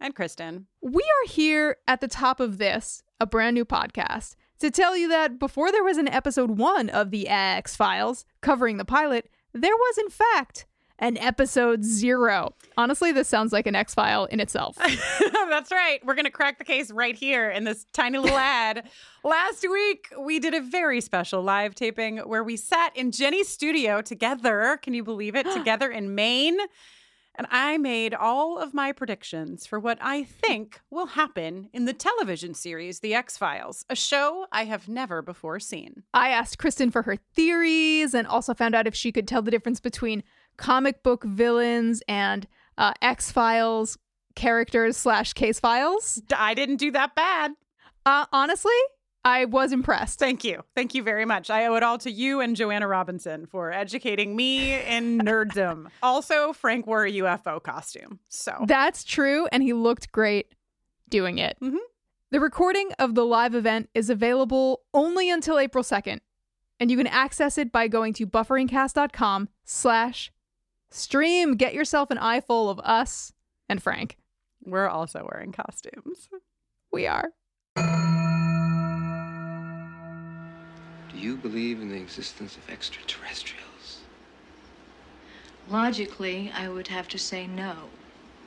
And Kristin. We are here at the top of this, a brand new podcast, to tell you that before there was an episode one of The X Files covering the pilot, there was, in fact, an episode zero. Honestly, this sounds like an X File in itself. That's right. We're going to crack the case right here in this tiny little ad. Last week, we did a very special live taping where we sat in Jenny's studio together. Can you believe it? Together in Maine. And I made all of my predictions for what I think will happen in the television series The X Files, a show I have never before seen. I asked Kristin for her theories and also found out if she could tell the difference between comic book villains and uh, X Files characters slash case files. I didn't do that bad. Uh, honestly, I was impressed. Thank you. Thank you very much. I owe it all to you and Joanna Robinson for educating me in nerddom. also, Frank wore a UFO costume. So that's true. And he looked great doing it. Mm-hmm. The recording of the live event is available only until April 2nd. And you can access it by going to bufferingcast.com slash stream. Get yourself an eye full of us and Frank. We're also wearing costumes. We are. You believe in the existence of extraterrestrials? Logically, I would have to say no.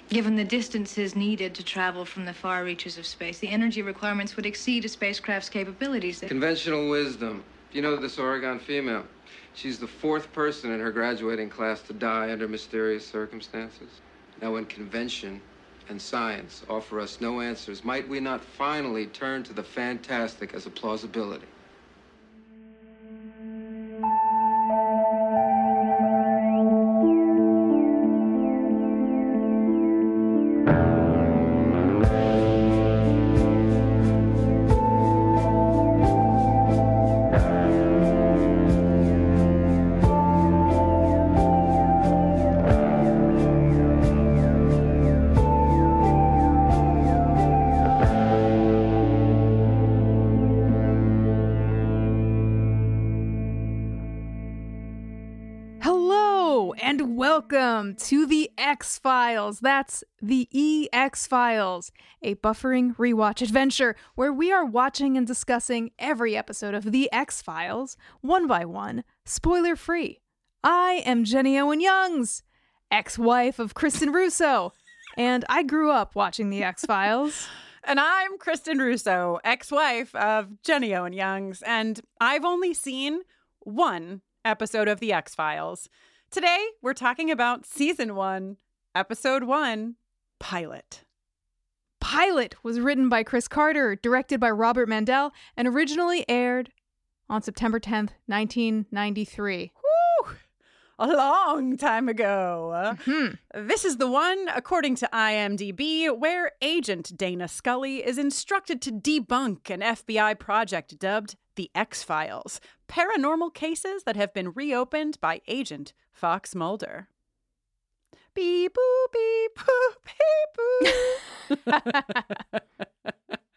Given the distances needed to travel from the far reaches of space, the energy requirements would exceed a spacecraft's capabilities. Conventional wisdom. You know this Oregon female? She's the fourth person in her graduating class to die under mysterious circumstances. Now, when convention and science offer us no answers, might we not finally turn to the fantastic as a plausibility? Files. That's the EX Files, a buffering rewatch adventure where we are watching and discussing every episode of the X Files one by one, spoiler free. I am Jenny Owen Youngs, ex wife of Kristin Russo, and I grew up watching the X Files. And I'm Kristin Russo, ex wife of Jenny Owen Youngs, and I've only seen one episode of The X Files. Today, we're talking about season one, episode one, Pilot. Pilot was written by Chris Carter, directed by Robert Mandel, and originally aired on September 10th, 1993. Woo! A long time ago. Hmm. This is the one, according to IMDb, where Agent Dana Scully is instructed to debunk an FBI project dubbed the X Files paranormal cases that have been reopened by Agent Fox Mulder. Beep boop beep boop beep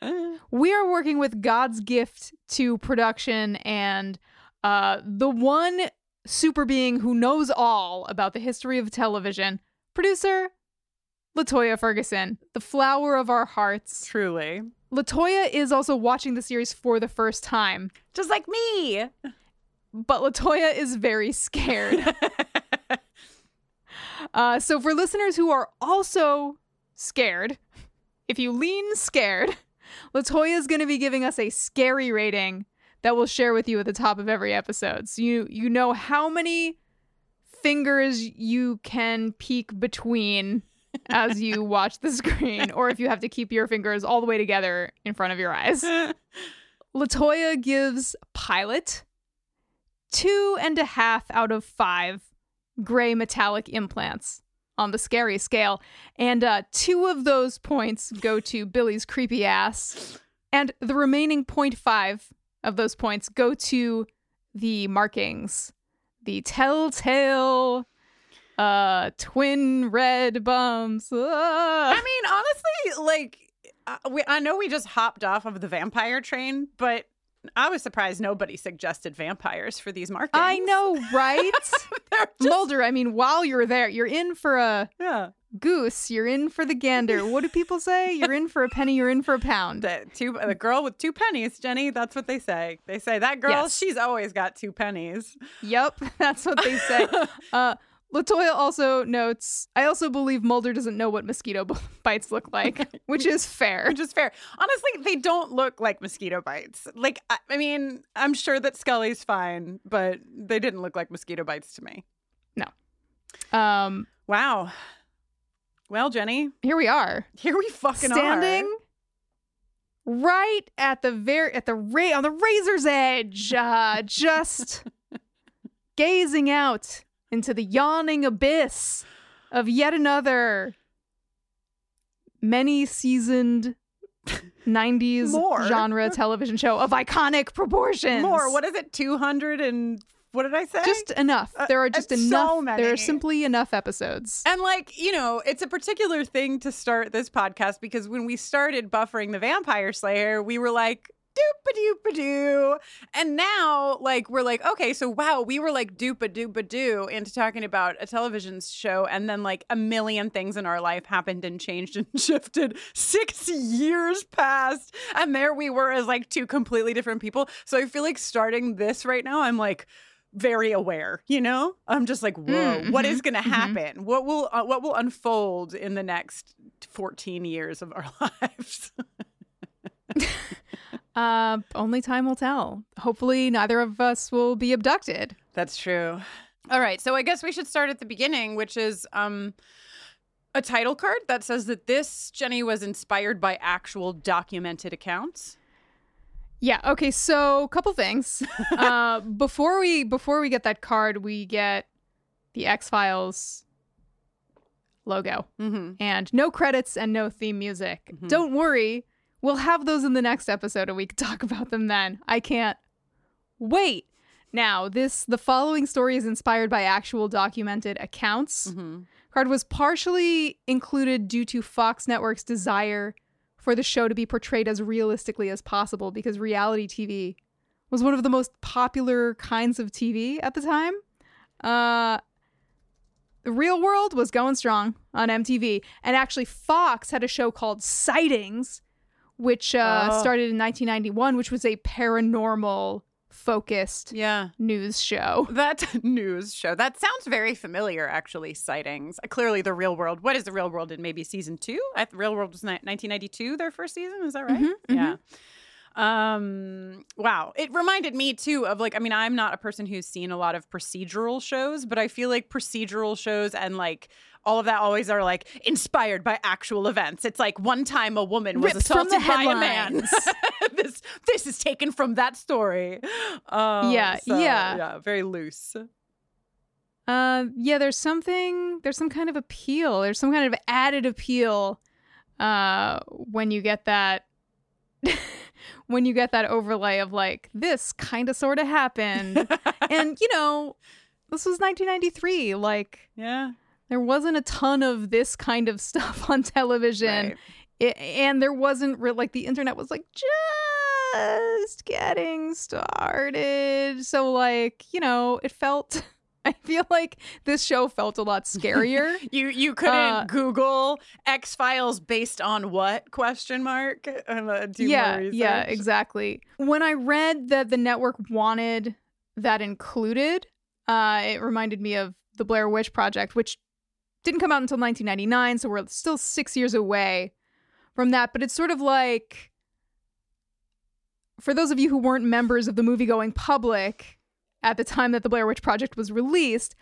boop. We are working with God's gift to production and uh, the one super being who knows all about the history of television, producer Latoya Ferguson, the flower of our hearts. Truly. Latoya is also watching the series for the first time, Just like me. but Latoya is very scared. uh, so, for listeners who are also scared, if you lean scared, Latoya is going to be giving us a scary rating that we'll share with you at the top of every episode. So you you know how many fingers you can peek between as you watch the screen, or if you have to keep your fingers all the way together in front of your eyes. Latoya gives Pilot two and a half out of five gray metallic implants. on the scary scale. And uh, two of those points go to Billy's creepy ass. And the remaining 0.5 of those points go to the markings. The telltale uh twin red bums. Ah. I mean, honestly, like uh, we, I know we just hopped off of the vampire train, but I was surprised nobody suggested vampires for these markets. I know, right? Just- Mulder, I mean, while you're there, you're in for a yeah. goose, you're in for the gander. What do people say? You're in for a penny, you're in for a pound. The two, the girl with two pennies, Jenny. That's what they say. They say that girl, Yes. she's always got two pennies. Yep, that's what they say. Uh, Latoya also notes, I also believe Mulder doesn't know what mosquito b- bites look like, which is fair. which is fair. Honestly, they don't look like mosquito bites. Like, I, I mean, I'm sure that Scully's fine, but they didn't look like mosquito bites to me. No. Um, Wow. Well, Jenny, here we are, here we fucking are. standing are. right at the very at the ra- on the razor's edge, uh, just gazing out into the yawning abyss of yet another many seasoned 90s More. genre television show of iconic proportions. More. What is it? 200 and what did I say? Just enough. Uh, There are just it's so enough. There are simply enough episodes. And like, you know, it's a particular thing to start this podcast because when we started buffering the Vampire Slayer, we were like, doop a doop a doo. And now, like, we're like, okay, so wow, we were like doop a doop a doo into talking about a television show. And then, like, a million things in our life happened and changed and shifted. Six years passed. And there we were as like two completely different people. So I feel like starting this right now, I'm like, very aware, you know. I'm just like, whoa, mm-hmm. is going to mhm. happen? What will uh, what will unfold in the next 14 years of our lives? Uh, only time will tell. Hopefully, neither of us will be abducted. That's true. All right, so I guess we should start at the beginning, which is um a title card that says that this Jenny was inspired by actual documented accounts. Yeah. Okay. So, a couple things. uh, before we before we get that card, we get the X Files logo Mm-hmm. and no credits and no theme music. Mhm. Don't worry, we'll have those in the next episode, and we can talk about them then. I can't wait. Now, this the following story is inspired by actual documented accounts. Mm-hmm. Card was partially included due to Fox Network's desire for the show to be portrayed as realistically as possible because reality TV was one of the most popular kinds of TV at the time. Uh, the real world was going strong on MTV, and actually, Fox had a show called Sightings, which uh, Oh. started in 1991, which was a paranormal focused Yeah. news show. That news show. That sounds very familiar, actually. Sightings. Uh, Clearly, the real world. What is the real world in maybe season two? I, real world was ni- 1992, their first season. Is that right? Mhm, Yeah. Um, wow. It reminded me too of like, I mean, I'm not a person who's seen a lot of procedural shows, but I feel like procedural shows and like all of that always are like inspired by actual events. It's like one time a woman was Ripped from the assaulted by a man. headlines. this this is taken from that story. Um, Yeah, so, yeah. yeah, very loose. Uh, yeah, there's something, there's some kind of appeal. There's some kind of added appeal uh, when you get that, when you get that overlay of like, this kind of sort of happened. and, you know, this was 1993. Like, yeah, there wasn't a ton of this kind of stuff on television. right. It, and there wasn't re- like the internet was like just getting started. So, like, you know, it felt. I feel like this show felt a lot scarier. You you couldn't Uh, Google X Files based on what question mark? Uh, yeah, yeah, exactly. When I read that the network wanted that included, uh, it reminded me of the Blair Witch Project, which didn't come out until 1999, so we're still six years away from that. But it's sort of like, for those of you who weren't members of the movie going public at the time that the Blair Witch Project was released,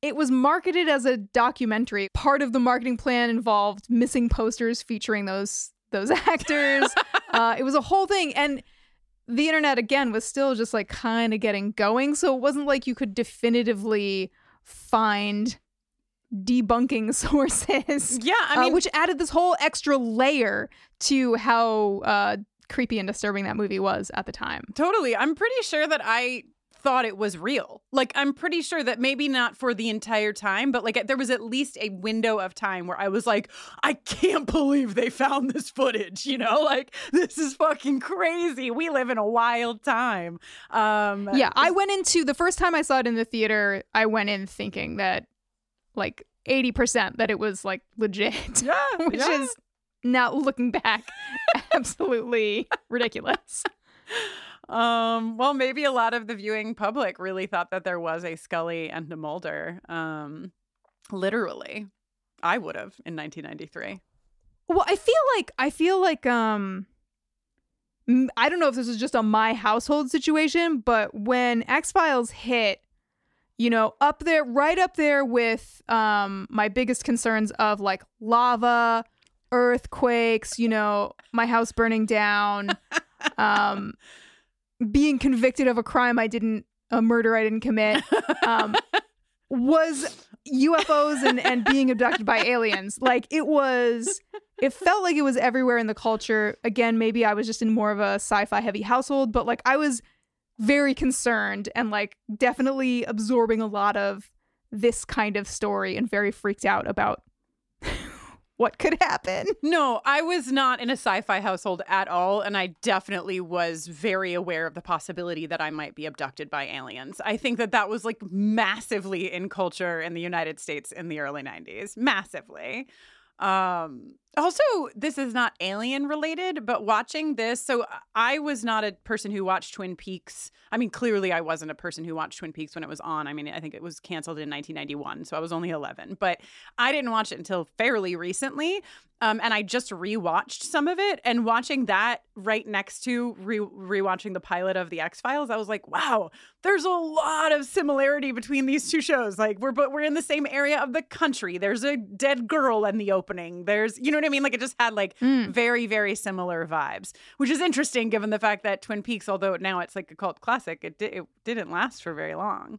it was marketed as a documentary. Part of the marketing plan involved missing posters featuring those those actors. uh, it was a whole thing, and the internet again was still just like kind of getting going. So it wasn't like you could definitively find debunking sources. Yeah, I uh, mean, which added this whole extra layer to how uh, creepy and disturbing that movie was at the time. Totally. I'm pretty sure that I thought it was real. Like I'm pretty sure that maybe not for the entire time, but like there was at least a window of time where I was like, I can't believe they found this footage, you know? Like this is fucking crazy. We live in a wild time. Um Yeah, I went into the first time I saw it in the theater, I went in thinking that like 80% that it was like legit, Yeah, which yeah. is now looking back absolutely ridiculous. Um, well, maybe a lot of the viewing public really thought that there was a Scully and a Mulder. Um, literally, I would have in 1993. Well, I feel like I feel like um I don't know if this is just a my household situation, but when X-Files hit, you know, up there right up there with um my biggest concerns of like lava, earthquakes, you know, my house burning down, um being convicted of a crime I didn't a murder I didn't commit. Um was UFOs and, and being abducted by aliens. Like it was it felt like it was everywhere in the culture. Again, maybe I was just in more of a sci-fi heavy household, but like I was very concerned and like definitely absorbing a lot of this kind of story and very freaked out about what could happen. No, I was not in a sci fi household at all. And I definitely was very aware of the possibility that I might be abducted by aliens. I think that that was like massively in culture in the United States in the early 90s. Massively. Um, also, this is not alien related, but watching this, so I was not a person who watched Twin Peaks. I mean, clearly, I wasn't a person who watched Twin Peaks when it was on. I mean, I think it was canceled in 1991, so I was only 11, but I didn't watch it until fairly recently. Um, and I just rewatched some of it, and watching that right next to re- rewatching the pilot of the X Files, I was like, wow, there's a lot of similarity between these two shows. Like we're but we're in the same area of the country. There's a dead girl in the opening. There's you know what I mean? Like it just had like Mm. very very similar vibes, which is interesting given the fact that Twin Peaks, although now it's like a cult classic, it di- it didn't last for very long.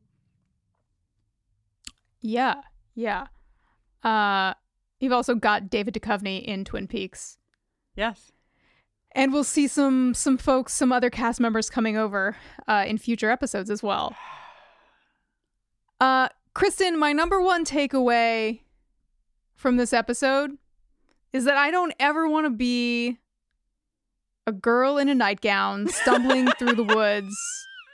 Yeah. Yeah. Uh you've also got David Duchovny in Twin Peaks. Yes. And we'll see some some folks, some other cast members coming over uh, in future episodes as well. Uh, Kristin, my number one takeaway from this episode is that I don't ever want to be a girl in a nightgown stumbling through the woods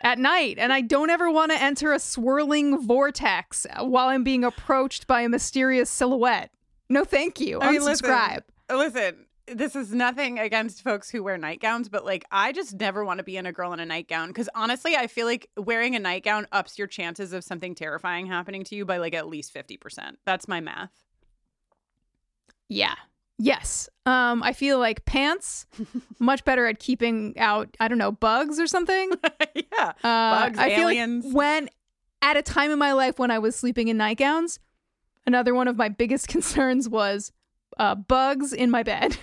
at night, and I don't ever want to enter a swirling vortex while I'm being approached by a mysterious silhouette. No, thank you. I mean, listen, Unsubscribe. Listen, this is nothing against folks who wear nightgowns, but like I just never want to be in a girl in a nightgown because honestly, I feel like wearing a nightgown ups your chances of something terrifying happening to you by like at least 50%. That's my math. Yeah. Yes. Um, I feel like pants much better at keeping out, I don't know, bugs or something. yeah. Uh, Bugs, I feel aliens. like when at a time in my life when I was sleeping in nightgowns, another one of my biggest concerns was uh, bugs in my bed.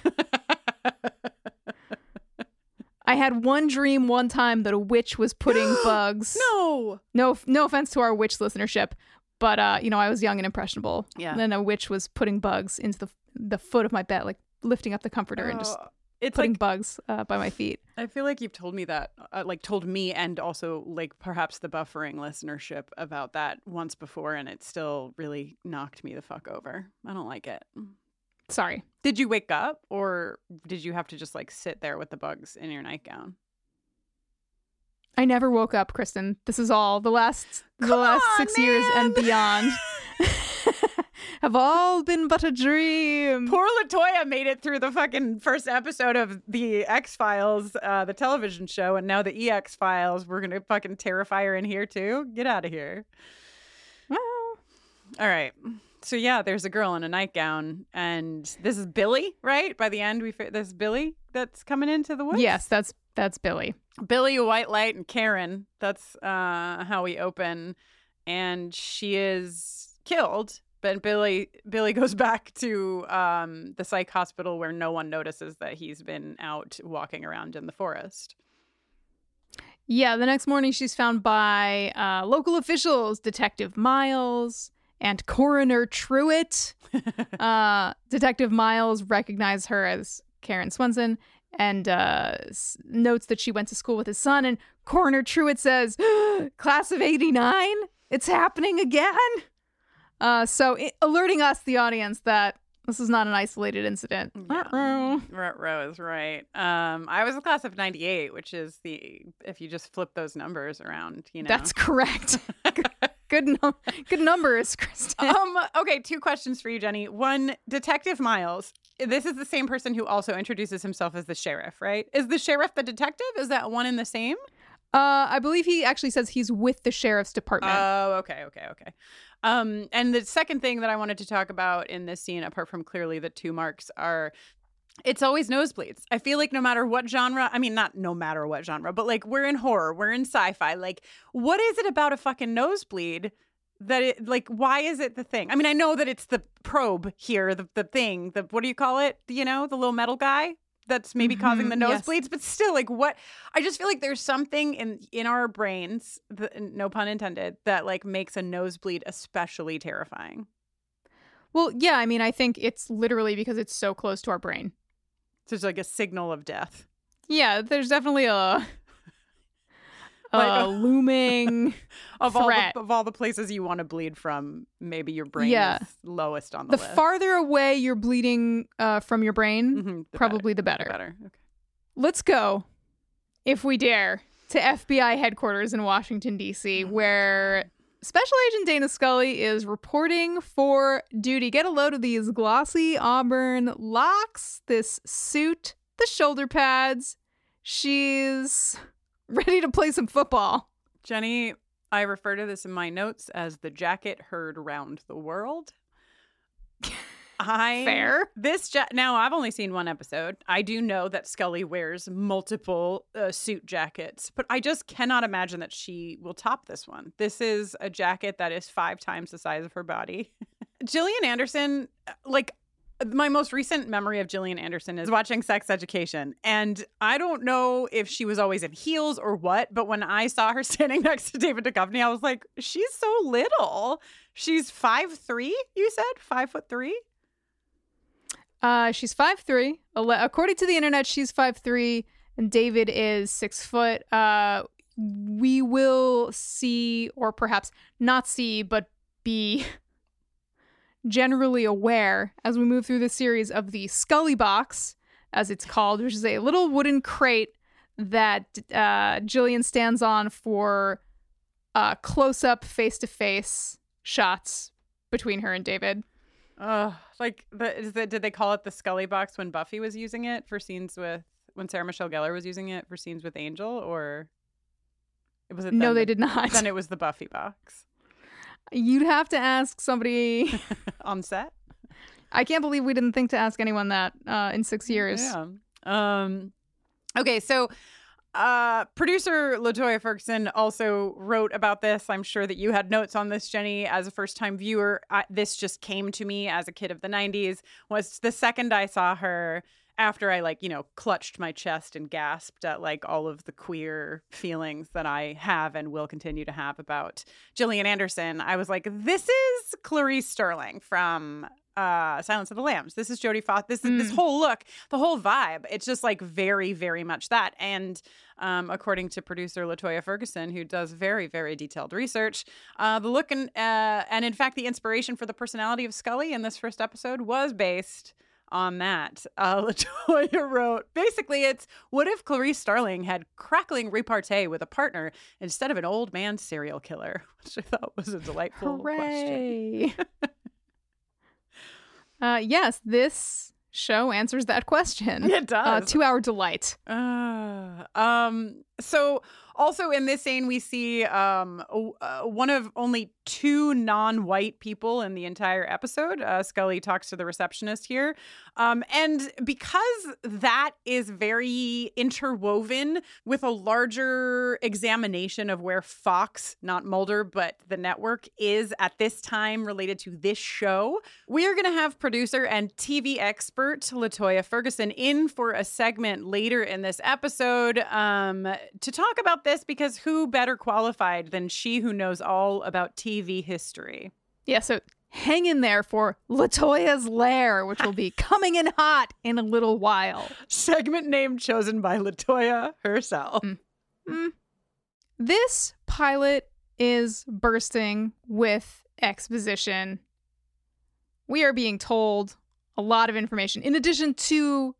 I had one dream one time that a witch was putting bugs. no. no, no offense to our witch listenership, but uh, you know, I was young and impressionable. Yeah. And then a witch was putting bugs into the the foot of my bed, like lifting up the comforter and just Oh, it's putting like bugs uh, by my feet. I feel like you've told me that, uh, like told me and also like perhaps the buffering listenership about that once before, and it still really knocked me the fuck over. I don't like it. Sorry. Did you wake up or did you have to just like sit there with the bugs in your nightgown? I never woke up, Kristin. This is all the last the last on, six years and beyond have all been but a dream. Poor Latoya made it through the fucking first episode of the X Files, uh, the television show, and now the EX Files. We're gonna fucking terrify her in here too. Get out of here. Well, All right. So yeah, there's a girl in a nightgown, and this is Billy, right? By the end, we fi- this is Billy that's coming into the woods. yes, that's that's Billy. Billy, white light, and Karen. That's uh, how we open, and she is killed. But Billy, Billy goes back to um, the psych hospital where no one notices that he's been out walking around in the forest. Yeah, the next morning she's found by uh, local officials, Detective Miles and Coroner Truitt. uh, Detective Miles recognizes her as Karen Swenson and uh, notes that she went to school with his son. And Coroner Truitt says, Class of 89? It's happening again? Uh, so i alerting us, the audience, that this is not an isolated incident. Yeah. Uh-oh. Is right. Um, I was a class of '98, which is the if you just flip those numbers around, you know. That's correct. good, good, num- good numbers, Kristen. um. Okay, two questions for you, Jenny. One, Detective Miles. This is the same person who also introduces himself as the sheriff, right? Is the sheriff the detective? Is that one and the same? Uh, I believe he actually says he's with the sheriff's department. Oh, okay, okay, okay. Um, and the second thing that I wanted to talk about in this scene, apart from clearly the two marks, are it's always nosebleeds. I feel like no matter what genre, I mean, not no matter what genre, but like we're in horror, we're in sci fi. Like, what is it about a fucking nosebleed that it, like, why is it the thing? I mean, I know that it's the probe here, the, the thing, the, what do you call it? You know, the little metal guy that's maybe causing the Mhm, yes. nosebleeds, but still, like, what? I just feel like there's something in in our brains, the, no pun intended, that like makes a nosebleed especially terrifying. well, yeah, I mean, I think it's literally because it's so close to our brain. It's like a signal of death. Yeah, there's definitely a, Like- looming. Of all Threat. the, of all the places you want to bleed from, maybe your brain Yeah. is lowest on the, the list. farther away you're bleeding uh, from your brain, Mhm, the probably the better. better. the better. Okay. Let's go, if we dare, to FBI headquarters in Washington, D.C., Oh where Special Agent Dana Scully is reporting for duty. Get a load of these glossy auburn locks, this suit, the shoulder pads. She's ready to play some football. Jenny, I refer to this in my notes as the jacket heard round the world. I Fair. This ja- now I've only seen one episode. I do know that Scully wears multiple uh, suit jackets, but I just cannot imagine that she will top this one. This is a jacket that is five times the size of her body. Gillian Anderson, uh, like my most recent memory of Gillian Anderson is watching Sex Education. And I don't know if she was always in heels or what, but when I saw her standing next to David Duchovny, I was like, she's so little. She's five three. you said? Five foot three? Uh, she's five three. According to the internet, she's five three, and David is six foot. Uh, we will see, or perhaps not see, but be generally aware as we move through the series of the Scully box, as it's called, which is a little wooden crate that uh, Gillian stands on for uh, close up, face to face shots between her and David. Uh, like the, is the did they call it the Scully box when Buffy was using it for scenes with when Sarah Michelle Gellar was using it for scenes with Angel, or it was it? No, they the- did not. Then it was the Buffy box You'd have to ask somebody. on set. I can't believe we didn't think to ask anyone that uh, in six years. Yeah. Um. Okay, so uh producer latoya ferguson also wrote about this. I'm sure that you had notes on this jenny as a first time viewer. I, this just came to me as a kid of the 90s was the second i saw her after i like you know clutched my chest and gasped at like all of the queer feelings that i have and will continue to have about gillian anderson. I was like this is clarice starling from uh silence of the lambs. This is jodie foster this is this Mm. whole look the whole vibe it's just like very very much that. And um, according to producer latoya ferguson who does very very detailed research uh, the look and uh, and in fact the inspiration for the personality of scully in this first episode was based on that. Uh, latoya wrote basically it's what if clarice starling had crackling repartee with a partner instead of an old man serial killer? Which i thought was a delightful question. Hooray! uh, yes, this show answers that question. it does. Uh, does two hour delight. Uh, um. So also in this scene, we see um uh, one of only two non-white people in the entire episode. Uh, Scully talks to the receptionist here, um, and because that is very interwoven with a larger examination of where Fox, not Mulder, but the network is at this time related to this show, we are going to have producer and TV expert Latoya Ferguson in for a segment later in this episode um, to talk about this because who better qualified than she who knows all about TV history? Yeah, so hang in there for Latoya's Lair, which will be coming in hot in a little while. Segment name chosen by Latoya herself. Mm. This pilot is bursting with exposition. We are being told a lot of information. In addition to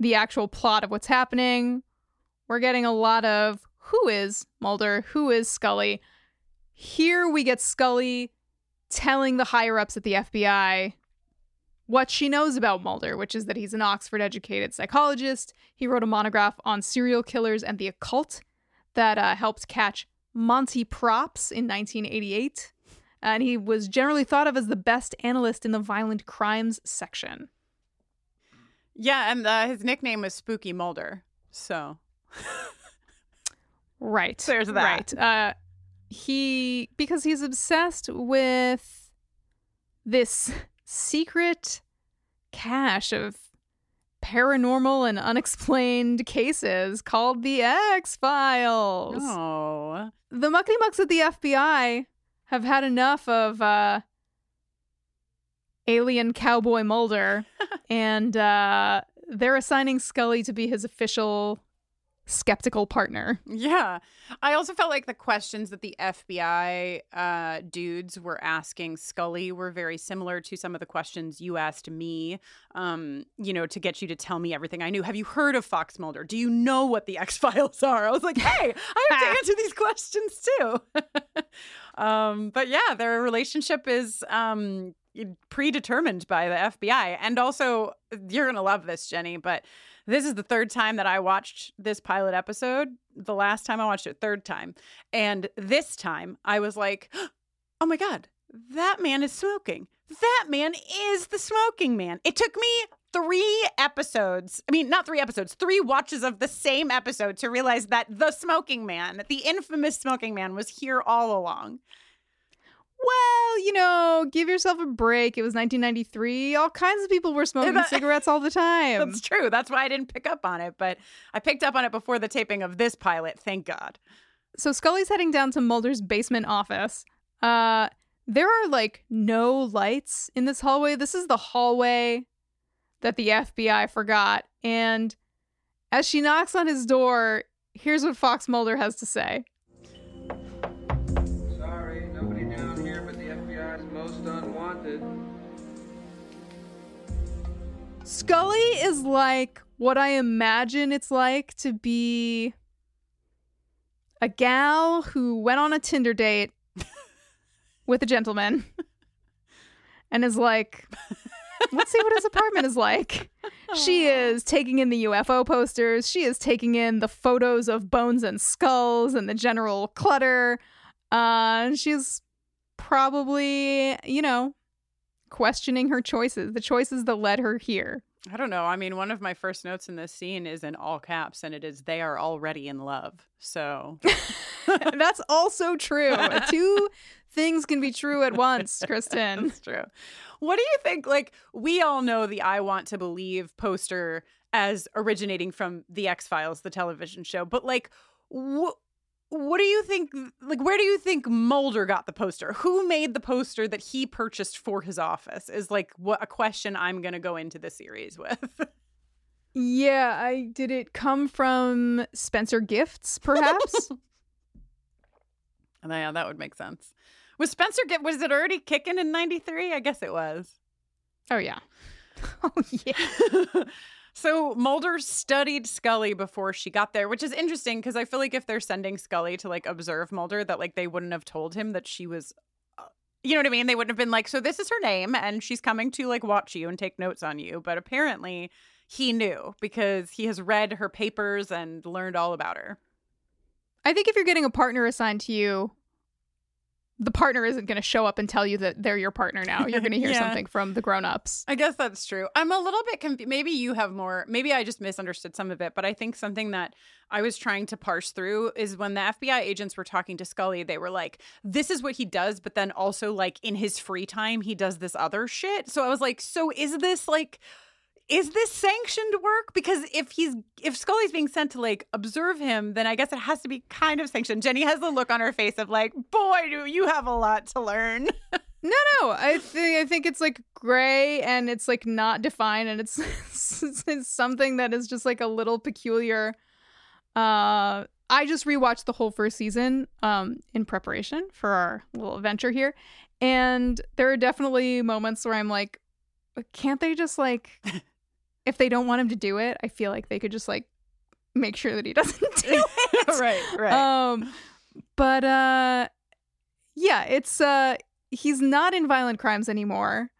the actual plot of what's happening, we're getting a lot of who is Mulder, who is Scully. Here we get Scully telling the higher ups at the FBI what she knows about Mulder, which is that he's an Oxford educated psychologist. He wrote a monograph on serial killers and the occult that uh, helped catch Monty Propps in 1988. And he was generally thought of as the best analyst in the violent crimes section. Yeah, and uh, his nickname was Spooky Mulder. So Right. There's that. Right. Uh, he, because he's obsessed with this secret cache of paranormal and unexplained cases called the X Files. oh, The muckety mucks at the FBI have had enough of uh, alien cowboy Mulder, and uh, they're assigning Scully to be his official skeptical partner. yeah. I also felt like the questions that the FBI uh, dudes were asking Scully were very similar to some of the questions you asked me. Um, you know, to get you to tell me everything I knew. Have you heard of Fox Mulder? Do you know what the X Files are? I was like, hey, I have to answer these questions too. um, but yeah, their relationship is um, predetermined by the FBI, and also you're gonna love this, Jenny, but. This is the third time that I watched this pilot episode. The last time I watched it, third time. And this time I was like, oh my God, that man is smoking. That man is the smoking man. It took me three episodes, I mean, not three episodes, three watches of the same episode to realize that the smoking man, the infamous smoking man, was here all along. Well, you know, give yourself a break. It was 1993. All kinds of people were smoking that- cigarettes all the time. That's true. That's why I didn't pick up on it, but I picked up on it before the taping of this pilot, thank God. so Scully's heading down to Mulder's basement office. Uh there are like no lights in this hallway. This is the hallway that the FBI forgot. And as she knocks on his door, here's what Fox Mulder has to say. Scully is like what I imagine it's like to be a gal who went on a Tinder date with a gentleman and is like, let's see what his apartment is like. She is taking in the UFO posters. She is taking in the photos of bones and skulls and the general clutter. Uh, she's probably, you know, questioning her choices, the choices that led her here. I don't know. I mean, one of my first notes in this scene is in all caps, and it is they are already in love. So That's also true. Two things can be true at once, Kristin. that's true. What do you think? Like, we all know the I Want to Believe poster as originating from The X Files, the television show, but like, what? What do you think? Like, where do you think Mulder got the poster? Who made the poster that he purchased for his office? Is like what a question I'm going to go into the series with. Yeah, I did it come from Spencer Gifts, perhaps? And yeah, that would make sense. Was Spencer get was it already kicking in 93? I guess it was. oh yeah. Oh yeah. So Mulder studied Scully before she got there, which is interesting because I feel like if they're sending Scully to like observe Mulder, that like they wouldn't have told him that she was uh, you know what I mean? They wouldn't have been like, so this is her name and she's coming to like watch you and take notes on you. But apparently he knew because he has read her papers and learned all about her. I think if you're getting a partner assigned to you, the partner isn't going to show up and tell you that they're your partner now. You're going to hear Yeah. something from the grown-ups. I guess that's true. I'm a little bit confused. Maybe you have more. Maybe I just misunderstood some of it, but I think something that I was trying to parse through is when the FBI agents were talking to Scully, they were like, this is what he does, but then also, like, in his free time, he does this other shit. So I was like, so is this like. Is this sanctioned work? Because if he's if Scully's being sent to like observe him, then I guess it has to be kind of sanctioned. Jenny has the look on her face of like, boy, do you have a lot to learn. No, no. I think I think it's like gray and it's like not defined and it's, it's, it's something that is just like a little peculiar. Uh I just rewatched the whole first season um in preparation for our little adventure here. And there are definitely moments where I'm like can't they just like if they don't want him to do it, I feel like they could just like make sure that he doesn't do it. right, right. Um but uh yeah, it's uh he's not in violent crimes anymore.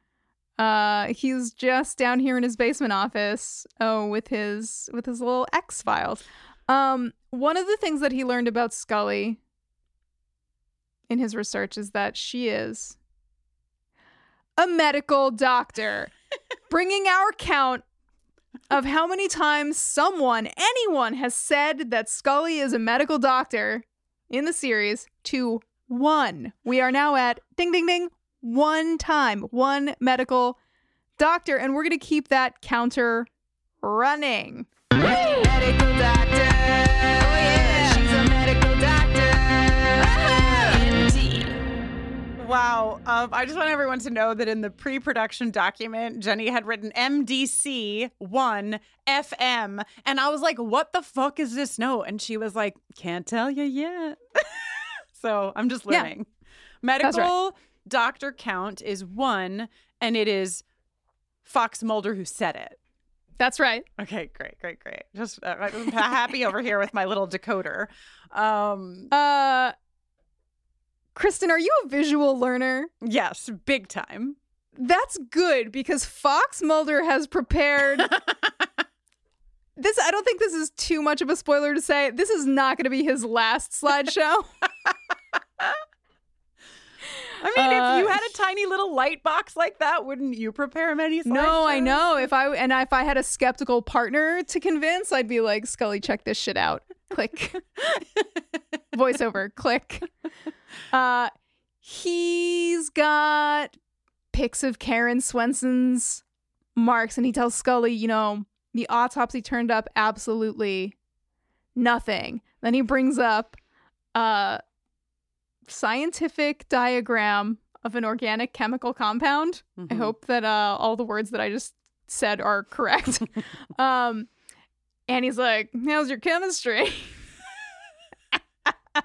Uh he's just down here in his basement office oh with his with his little X files. Um one of the things that he learned about Scully in his research is that she is a medical doctor, bringing our count of how many times someone, anyone, has said that Scully is a medical doctor in the series to one. We are now at ding, ding, ding, one time, one medical doctor, and we're going to keep that counter running. Wow. Um, I just want everyone to know that in the pre production document, Jenny had written MDC 1 FM. And I was like, what the fuck is this note? And she was like, can't tell you yet. so I'm just Yeah. learning. Medical doctor count is one, and it is Fox Mulder who said it. That's right. Okay, great, great, great. Just uh, I'm happy over here with my little decoder. Um, Uh, Kristin, are you a visual learner? yes, big time. That's good because Fox Mulder has prepared. this, I don't think this is too much of a spoiler to say. This is not going to be his last slideshow. I mean, if you Uh, had a tiny little light box like that, wouldn't you prepare many slides? no, I know. If I and if I had a skeptical partner to convince, I'd be like, Scully, check this shit out. Click. Voiceover. Click. Uh, he's got pics of Karen Swenson's marks, and he tells Scully, you know, the autopsy turned up absolutely nothing. Then he brings up a scientific diagram of an organic chemical compound. I Mhm. hope that uh, all the words that I just said are correct. um, and he's like, "How's your chemistry?" uh,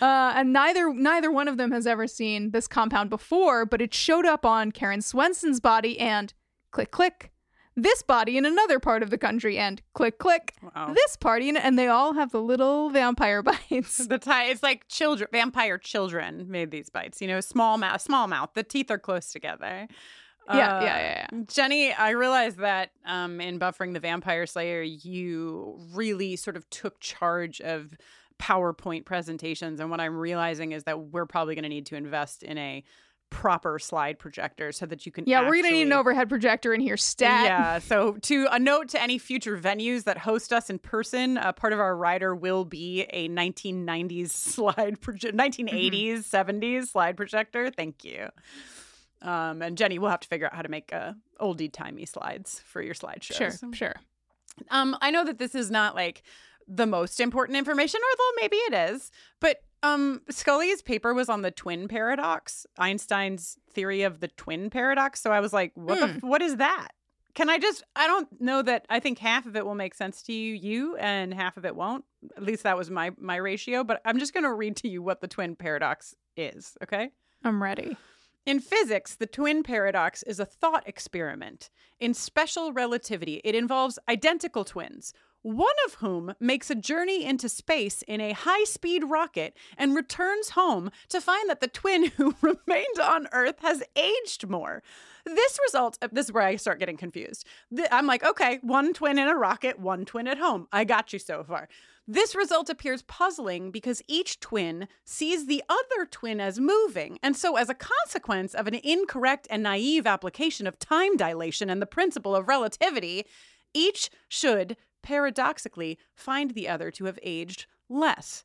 and neither neither one of them has ever seen this compound before, but it showed up on Karen Swenson's body and click click. This body in another part of the country and click click. Wow. This party in, and they all have the little vampire bites. The tie it's like children, vampire children made these bites. You know, small mouth, small mouth. The teeth are close together. Yeah, yeah, yeah, yeah. Jenny, I realized that um, in buffering the Vampire Slayer, you really sort of took charge of PowerPoint presentations. And what I'm realizing is that we're probably going to need to invest in a proper slide projector so that you can. Yeah, we're gonna need an overhead projector in here. Stat. Yeah. So, to a note to any future venues that host us in person, uh, part of our rider will be a 1990s slide, proje- 1980s, 70s slide projector. Thank you. Um, and Jenny, we'll have to figure out how to make uh, oldie timey slides for your slideshows. Sure, sure. Um, I know that this is not like the most important information, although maybe it is. But um, Scully's paper was on the twin paradox, Einstein's theory of the twin paradox. So I was like, what the Hmm. what is that? Can I just? I don't know that. I think half of it will make sense to you, you, and half of it won't. At least that was my my ratio. But I'm just going to read to you what the twin paradox is. Okay. I'm ready. In physics, the twin paradox is a thought experiment. In special relativity, it involves identical twins, one of whom makes a journey into space in a high speed rocket and returns home to find that the twin who remained on Earth has aged more. This results, uh, this is where I start getting confused. I'm like, okay, one twin in a rocket, one twin at home. I got you so far. This result appears puzzling because each twin sees the other twin as moving. And so, as a consequence of an incorrect and naive application of time dilation and the principle of relativity, each should paradoxically find the other to have aged less.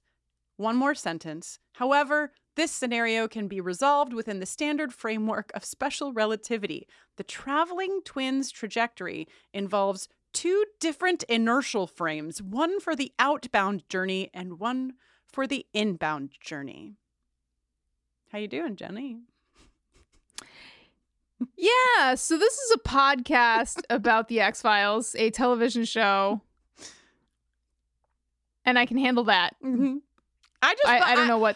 One more sentence. However, this scenario can be resolved within the standard framework of special relativity. The traveling twin's trajectory involves two different inertial frames, one for the outbound journey and one for the inbound journey. How you doing, Jenny? Yeah, so this is a podcast about the X Files, a television show, and I can handle that. Mm-hmm. I just I, I don't know what.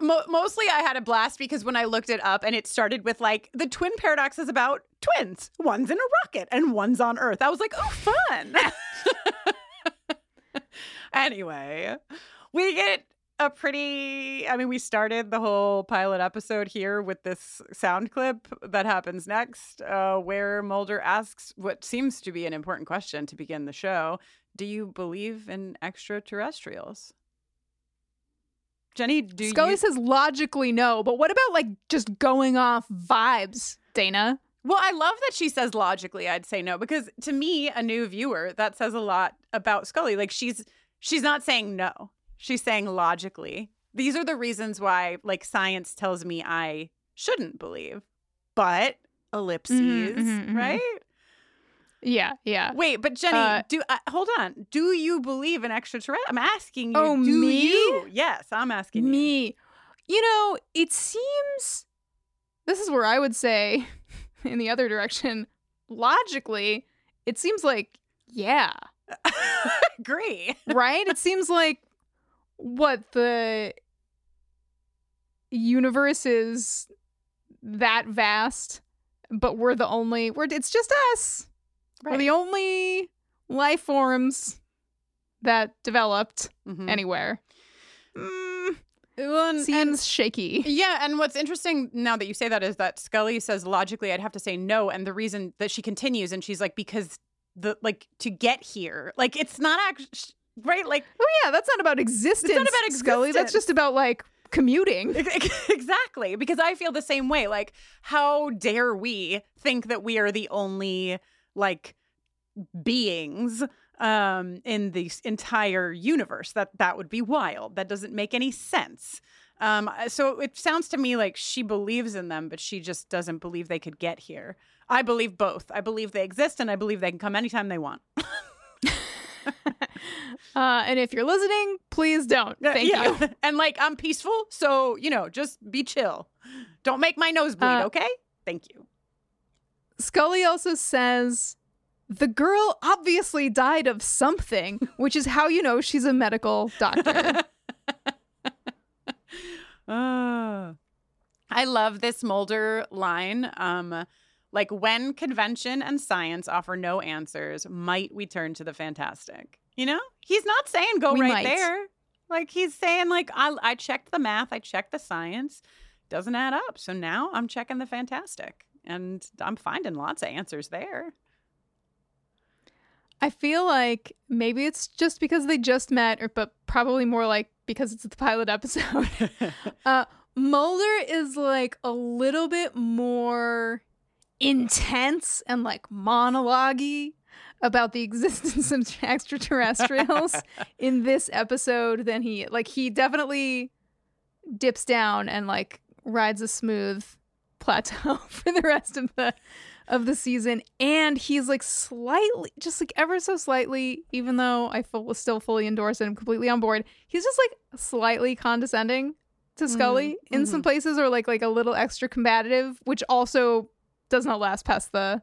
Mostly I had a blast because when I looked it up and it started with like the twin paradox is about twins. One's in a rocket and one's on Earth. I was like, oh, fun. anyway, we get a pretty, I mean, we started the whole pilot episode here with this sound clip that happens next, uh, where Mulder asks what seems to be an important question to begin the show Do you believe in extraterrestrials? Jenny, do Scully you? says logically no, but what about like just going off vibes, Dana? Well, I love that she says logically. I'd say no because to me, a new viewer, that says a lot about Scully. Like she's she's not saying no. She's saying logically. These are the reasons why like science tells me I shouldn't believe. But ellipses, mhm, mhm. right? Yeah, yeah. Wait, but Jenny, Uh, do uh, hold on. Do you believe in extraterrestrial? I'm asking you. Oh, me? you? Yes, I'm asking you. Me, you know, it seems this is where I would say, in the other direction, logically, it seems like yeah, Agree. right? it seems like what the universe is that vast, but we're the only. We're it's just us. We're the only life forms that developed Mhm. anywhere. Mm, Well, and- seems shaky. Yeah, and what's interesting now that you say that is that Scully says logically I'd have to say no, and the reason that she continues and she's like because the like to get here, like it's not actually right, like Oh yeah, that's not about existence. It's not about Scully. That's just about like commuting. exactly because I feel the same way. Like how dare we think that we are the only like beings um in the entire universe that that would be wild. That doesn't make any sense. Um so it sounds to me like she believes in them but she just doesn't believe they could get here. I believe both. I believe they exist and i believe they can come anytime they want. Uh, and if you're listening, please don't. Thank Yeah. you. and like i'm peaceful so you know just be chill. Don't make my nose bleed Uh, okay? Thank you. Scully also says the girl obviously died of something, which is how you know she's a medical doctor. Ah. I love this Mulder line. Um, like when convention and science offer no answers, might we turn to the fantastic? You know, he's not saying go We right might. there. Like he's saying, like I, I checked the math, I checked the science, doesn't add up. So now I'm checking the fantastic, and I'm finding lots of answers there. I feel like maybe it's just because they just met, or but probably more like because it's the pilot episode. uh, Mulder is like a little bit more intense and like monologue about the existence of extraterrestrials in this episode than he like he definitely dips down and like rides a smooth plateau for the rest of the of the season and he's like slightly just like ever so slightly even though i full, still fully endorse and i'm completely on board he's just like slightly condescending to scully in some places or like like a little extra combative which also does not last past the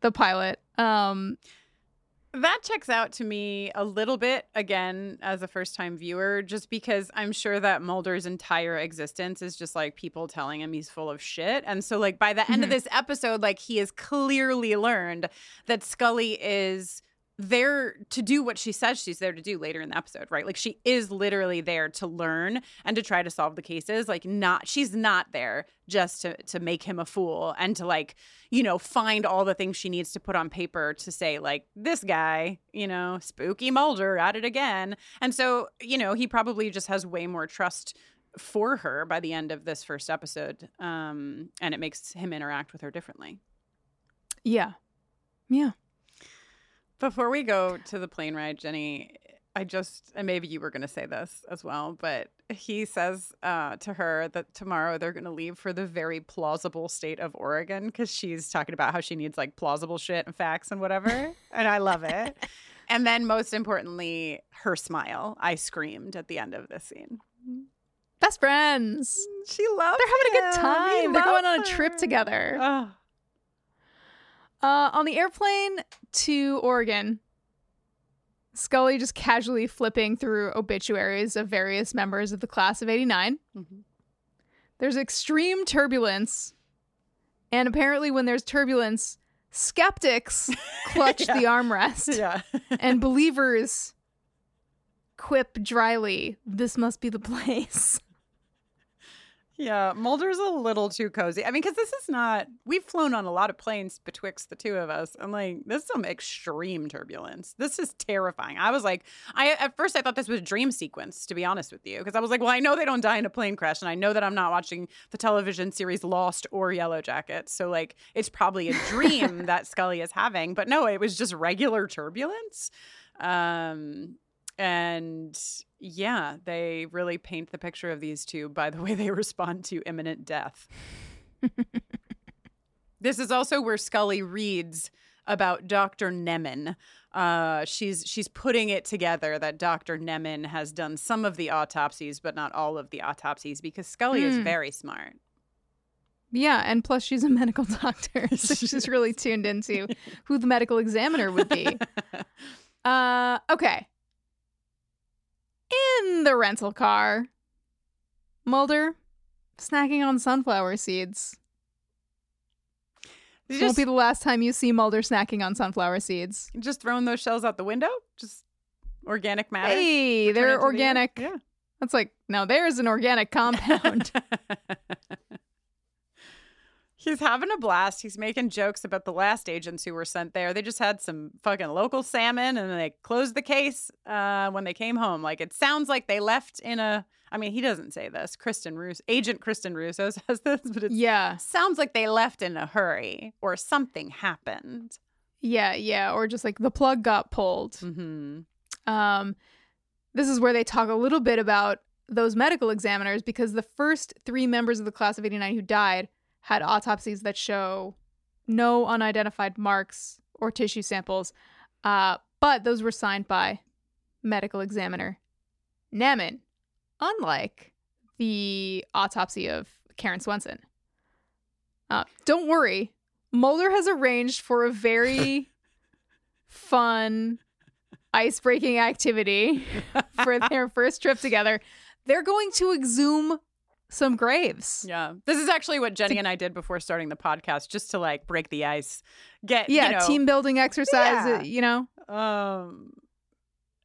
the pilot. Um That checks out to me a little bit again as a first time viewer, just because I'm sure that Mulder's entire existence is just like people telling him he's full of shit. And so, like, by the end of Mhm. this episode, like, he has clearly learned that Scully is there to do what she says she's there to do later in the episode, right? Like, she is literally there to learn and to try to solve the cases. Like, not, she's not there just to, to make him a fool and to, like, you know, find all the things she needs to put on paper to say, like, this guy, you know, spooky Mulder at it again. And so, you know, he probably just has way more trust for her by the end of this first episode. Um, and it makes him interact with her differently. yeah yeah Before we go to the plane ride, Jenny, I just, and maybe you were going to say this as well, but he says uh, to her that tomorrow they're going to leave for the very plausible state of Oregon because she's talking about how she needs like plausible shit and facts and whatever. and I love it. And then, most importantly, her smile. I screamed at the end of this scene. Best friends. She loves. They're having a good time. They're going on a trip together. Oh. Uh, on the airplane to Oregon, Scully just casually flipping through obituaries of various members of the class of 89. Mhm. There's extreme turbulence. And apparently, when there's turbulence, skeptics clutch Yeah. the armrest. Yeah. And believers quip dryly, This must be the place. Yeah, Mulder's a little too cozy. I mean, because this is not, we've flown on a lot of planes betwixt the two of us. And like, this is some extreme turbulence. This is terrifying. I was like, I at first I thought this was a dream sequence, to be honest with you. Because I was like, well, I know they don't die in a plane crash. And I know that I'm not watching the television series Lost or Yellow Jackets. So like, it's probably a dream that Scully is having. But no, it was just regular turbulence. Um, and yeah, they really paint the picture of these two by the way they respond to imminent death. this is also where Scully reads about Dr. Nemman. Uh, she's she's putting it together that Dr. Nemman has done some of the autopsies, but not all of the autopsies, because Scully is Hmm. very smart. Yeah, and plus she's a medical doctor, so she's really tuned into who the medical examiner would be. Uh, okay. In the rental car, Mulder snacking on sunflower seeds. This won't be the last time you see Mulder snacking on sunflower seeds. just throwing those shells out the window, just organic matter. Hey, they're into the organic. Yeah. That's like, now there's an organic compound. He's having a blast. He's making jokes about the last agents who were sent there. They just had some fucking local salmon and they closed the case uh, when they came home. Like it sounds like they left in a. I mean, he doesn't say this. Kristin Russo, Agent Kristin Russo says this, but it yeah, sounds like they left in a hurry or something happened. yeah, yeah. Or just like the plug got pulled. hmm Um, this is where they talk a little bit about those medical examiners because the first three members of the class of 89 who died had autopsies that show no unidentified marks or tissue samples. Uh, but those were signed by medical examiner Nemman, unlike the autopsy of Karen Swenson. Uh, don't worry, Mulder has arranged for a very fun ice breaking activity for their first trip together. They're going to exhume some graves. Yeah. This is actually what Jenny and I did before starting the podcast, just to like break the ice. Get, Yeah, you know, team building exercise, Yeah. uh, you know? Um,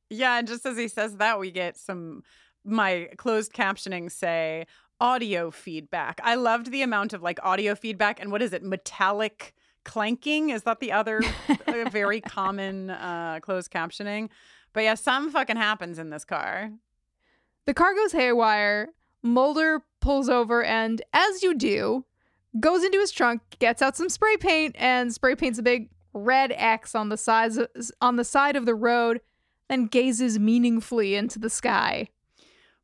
yeah, and just as he says that, we get some my closed captioning say audio feedback. I loved the amount of like audio feedback and what is it, metallic clanking? Is that the other very common uh, closed captioning? But yeah, some fucking happens in this car. The car goes haywire. Mulder pulls over and, as you do, goes into his trunk, gets out some spray paint, and spray paints a big red X on the size on the side of the road, then gazes meaningfully into the sky.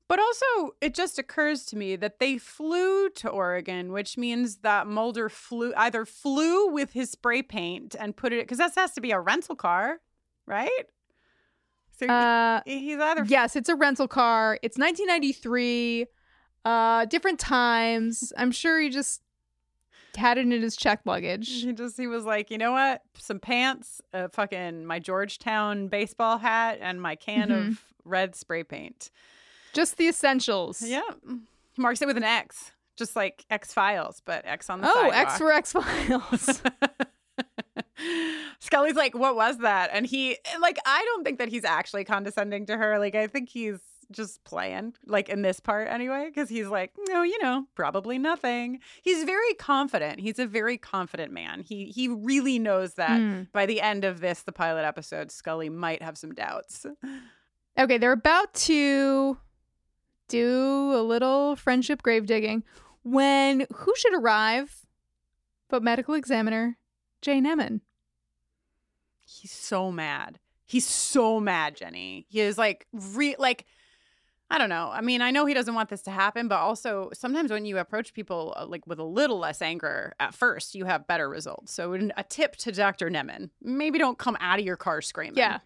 But also, it just occurs to me that they flew to Oregon, which means that Mulder flew either flew with his spray paint and put it because that has to be a rental car, right? So he- Uh, he's either yes, it's a rental car. It's 1993. Uh, different times. I'm sure he just had it in his check luggage. he just he was like, you know what, some pants, uh, fucking my Georgetown baseball hat, and my can Mhm. of red spray paint. Just the essentials. Yeah, he marks it with an X, just like X Files, but X on the Oh, sidewalk. X for X Files. Scully's like, what was that? And he, like, I don't think that he's actually condescending to her. Like, I think he's just playing, like, in this part anyway, because he's like, no, you know, probably nothing. He's very confident. He's a very confident man. He he really knows that Hmm. by the end of this, the pilot episode, Scully might have some doubts. Okay, they're about to do a little friendship grave digging when who should arrive but medical examiner Jay Nemman. He's so mad. He's so mad, Jenny. He is like re like I don't know. I mean, I know he doesn't want this to happen, but also sometimes when you approach people uh, like with a little less anger at first, you have better results. So a tip to Dr. Nemman, maybe don't come out of your car screaming. Yeah.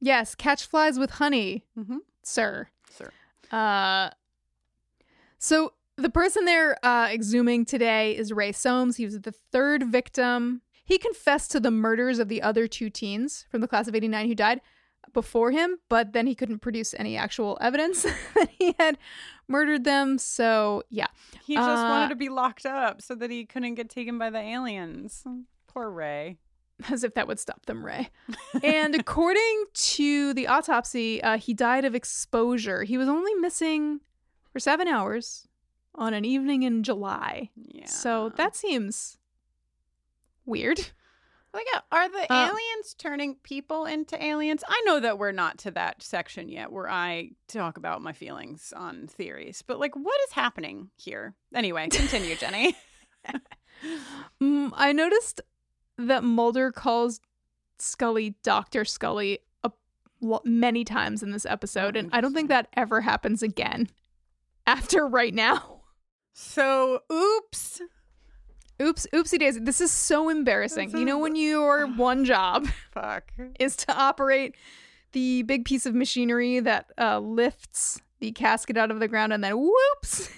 Yes, catch flies with honey, Mhm. sir. Sir. Uh So the person they're uh, exhuming today is Ray Soames. He was the third victim. He confessed to the murders of the other two teens from the class of 89 who died before him, but then he couldn't produce any actual evidence that he had murdered them. So, yeah. He just Uh, wanted to be locked up so that he couldn't get taken by the aliens. Poor Ray. As if that would stop them, Ray. and according to the autopsy, uh, he died of exposure. He was only missing for seven hours on an evening in July. Yeah. So that seems weird. Like, uh, are the Uh, aliens turning people into aliens? I know that we're not to that section yet where I talk about my feelings on theories, but like, what is happening here? Anyway, continue, Jenny. Mm, I noticed that Mulder calls Scully Dr. Scully a, lo- many times in this episode, and I don't think that ever happens again after right now. So, oops. Oops, oopsie daisy. This is so embarrassing. This You know, when your one job Fuck. is to operate the big piece of machinery that uh, lifts the casket out of the ground and then whoops,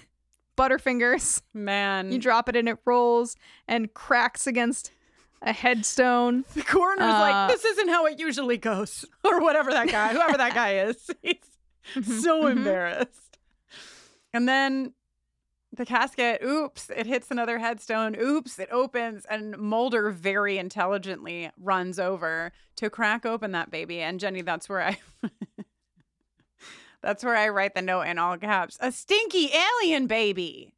butterfingers. Man. You drop it and it rolls and cracks against a headstone. the coroner's Uh, like, this isn't how it usually goes. Or whatever that guy, whoever that guy is. He's so Mhm. embarrassed. And then the casket, oops, it hits another headstone. Oops, it opens, and Mulder very intelligently runs over to crack open that baby. And Jenny, that's where I. That's where I write the note in all caps. A stinky alien baby.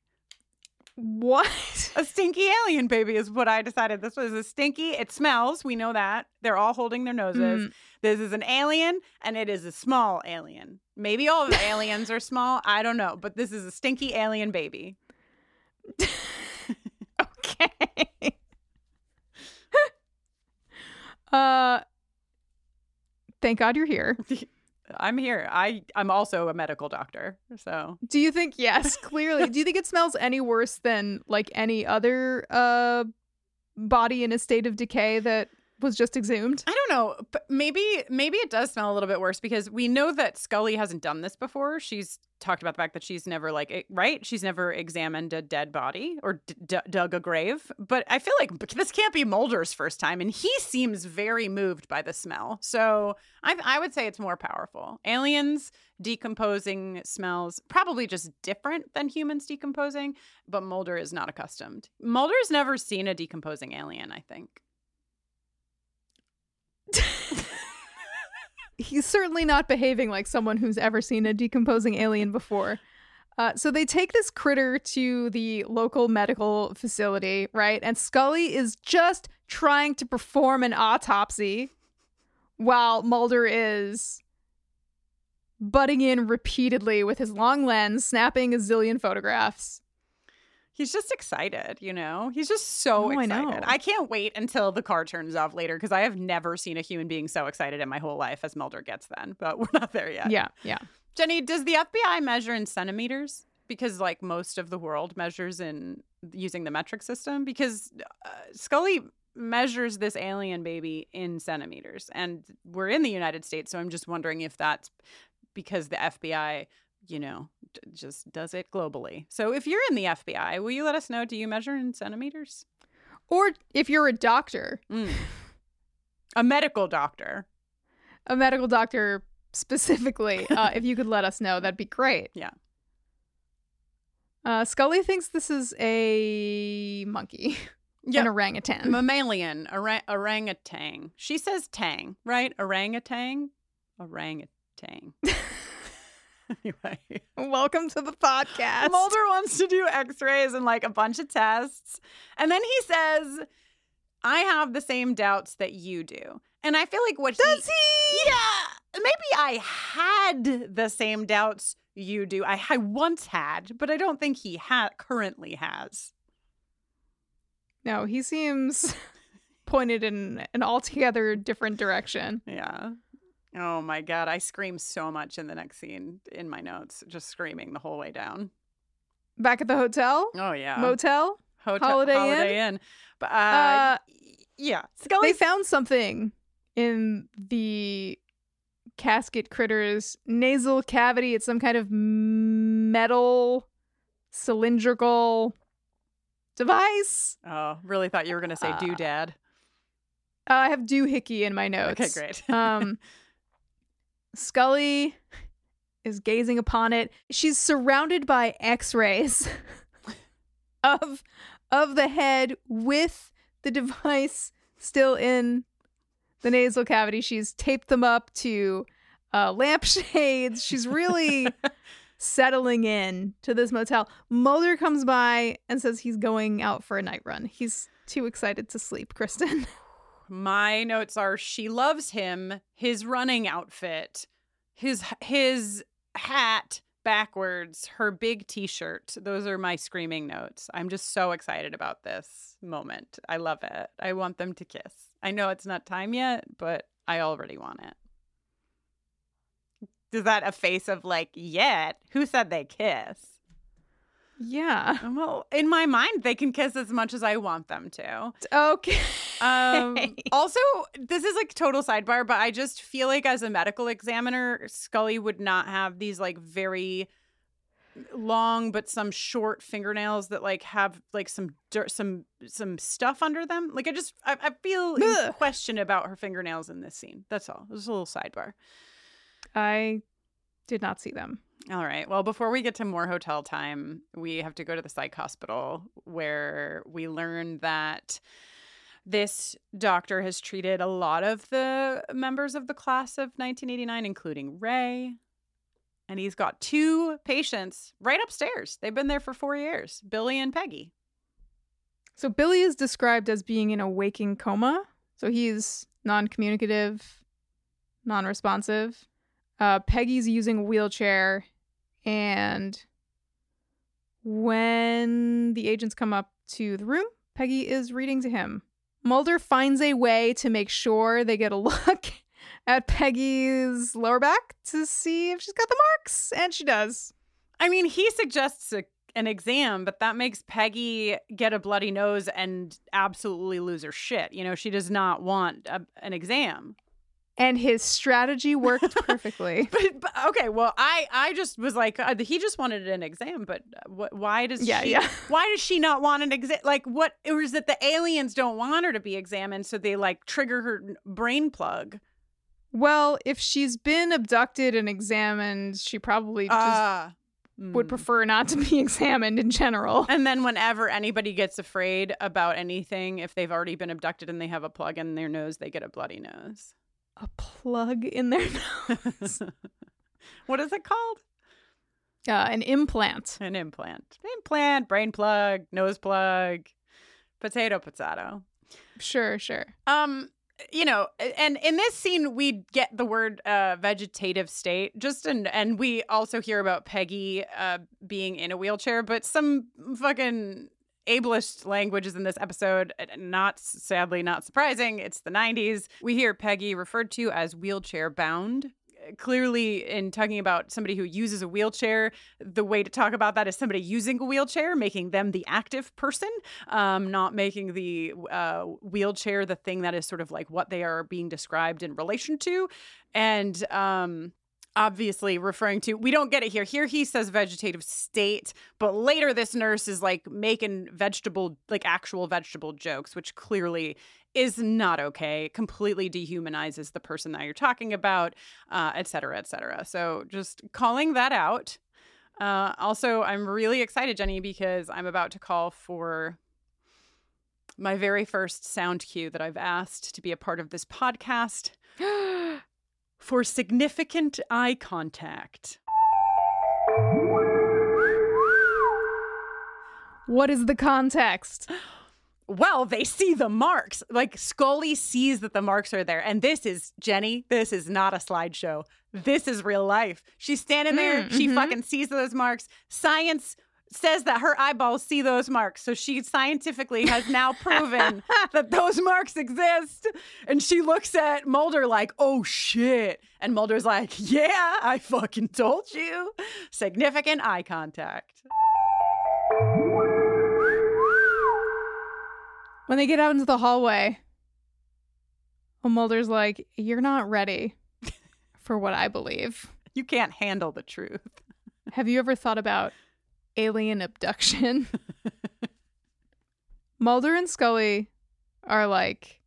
What? A stinky alien baby is what I decided. This was a stinky. It smells. We know that. They're all holding their noses. Mm. This is an alien, and it is a small alien. Maybe all of the aliens are small. I don't know. But this is a stinky alien baby. Okay. uh Thank God you're here. I'm here. I, I'm also a medical doctor. So Do you think yes, clearly. Do you think it smells any worse than like any other uh body in a state of decay that was just exhumed? I don't know. But maybe maybe it does smell a little bit worse because we know that Scully hasn't done this before. She's talked about the fact that she's never like right. She's never examined a dead body or d- dug a grave. But I feel like this can't be Mulder's first time, and he seems very moved by the smell. So I I would say it's more powerful. Aliens decomposing smells probably just different than humans decomposing, but Mulder is not accustomed. Mulder's never seen a decomposing alien. I think. He's certainly not behaving like someone who's ever seen a decomposing alien before. Uh, so they take this critter to the local medical facility, right? And Scully is just trying to perform an autopsy while Mulder is butting in repeatedly with his long lens, snapping a zillion photographs. He's just excited, you know? He's just so Oh, I excited. know. I can't wait until the car turns off later because I have never seen a human being so excited in my whole life as Mulder gets then, but we're not there yet. Yeah, yeah. Jenny, does the FBI measure in centimeters? Because like most of the world measures in using the metric system because uh, Scully measures this alien baby in centimeters and we're in the United States, so I'm just wondering if that's because the FBI you know, d- just does it globally. So if you're in the FBI, will you let us know? Do you measure in centimeters? Or if you're a doctor, Mm. A medical doctor. a medical doctor specifically, uh, if you could let us know, that'd be great. Yeah. Uh, Scully thinks this is a monkey, an orangutan. Mammalian, orang- orangutan. She says tang, right? Orangutan? Orangutan. anyway. Welcome to the podcast. Mulder wants to do x rays and like a bunch of tests. And then he says, I have the same doubts that you do. And I feel like what Does he. Yeah. Maybe I had the same doubts you do. I, I once had, but I don't think he ha- currently has. No, he seems pointed in an altogether different direction. Yeah. Oh my God. I scream so much in the next scene in my notes, just screaming the whole way down. Back at the hotel, Oh, yeah. motel, Hotel, Holiday Inn? Inn. But, uh, Uh, yeah. they Scully found something in the casket critter's nasal cavity. It's some kind of metal cylindrical device. Oh, really thought you were going to say Uh, doodad. Uh, I have doohickey in my notes. Okay, great. um, Scully is gazing upon it. She's surrounded by X-rays of of the head with the device still in the nasal cavity. She's taped them up to uh, lampshades. She's really settling in to this motel. Mulder comes by and says he's going out for a night run. He's too excited to sleep, Kristin. My notes are she loves him, his running outfit, his his hat backwards, her big t-shirt. Those are my screaming notes. I'm just so excited about this moment. I love it. I want them to kiss. I know it's not time yet, but I already want it. Is that a face of like, yet? Who said they kiss? Yeah. Well, in my mind, they can kiss as much as I want them to. Okay. Um, also, this is like total sidebar, but I just feel like as a medical examiner, Scully would not have these like very long but some short fingernails that like have like some dirt some some stuff under them like i just i, I feel Ugh. question about her fingernails in this scene that's all just a little sidebar I did not see them. All right. Well, before we get to more hotel time, we have to go to the psych hospital where we learn that this doctor has treated a lot of the members of the class of 1989, including Ray. And he's got two patients right upstairs. They've been there for four years Billy and Peggy. So Billy is described as being in a waking coma. So he's non-communicative, non-responsive. Uh, Peggy's using a wheelchair, and when the agents come up to the room, Peggy is reading to him. Mulder finds a way to make sure they get a look at Peggy's lower back to see if she's got the marks, and she does. I mean, he suggests a, an exam, but that makes Peggy get a bloody nose and absolutely lose her shit. You know, she does not want a, an exam. And his strategy worked perfectly. But, but okay, well, I I just was like, uh, he just wanted an exam, but uh, what? Why does Yeah, she? yeah. Why does she not want an exam? Like, what? Or is it the aliens don't want her to be examined, so they like trigger her brain plug? Well, if she's been abducted and examined, she probably just Ah, would mm. prefer not to be examined in general. And then whenever anybody gets afraid about anything, if they've already been abducted and they have a plug in their nose, they get a bloody nose. A plug in their nose. what is it called? uh, an implant. An implant. Implant, brain plug, nose plug, potato, potato. Sure, sure. Um, you know, and in this scene, we get the word uh, vegetative state. Just and and we also hear about Peggy uh, being in a wheelchair, but some fucking ableist languages in this episode. Not sadly, not surprising. It's the '90s. We hear Peggy referred to as wheelchair bound. Clearly, in talking about somebody who uses a wheelchair, the way to talk about that is somebody using a wheelchair, making them the active person, um, not making the uh, wheelchair the thing that is sort of like what they are being described in relation to. And um, obviously referring to, we don't get it here. Here he says vegetative state, but later this nurse is like making vegetable, like actual vegetable jokes, which clearly is not okay. Completely dehumanizes the person that you're talking about, uh, et cetera, et cetera. So just calling that out. Uh, also, I'm really excited, Jenny, because I'm about to call for my very first sound cue that I've asked to be a part of this podcast for significant eye contact. What is the context? Well, they see the marks. Like Scully sees that the marks are there. And this is, Jenny, this is not a slideshow. This is real life. She's standing there. Mm, She mhm. fucking sees those marks. Science says that her eyeballs see those marks. So she scientifically has now proven that those marks exist. And she looks at Mulder like, oh shit. And Mulder's like, yeah, I fucking told you. Significant eye contact. When they get out into the hallway, Mulder's like, You're not ready for what I believe. You can't handle the truth. Have you ever thought about alien abduction. Mulder and Scully are like,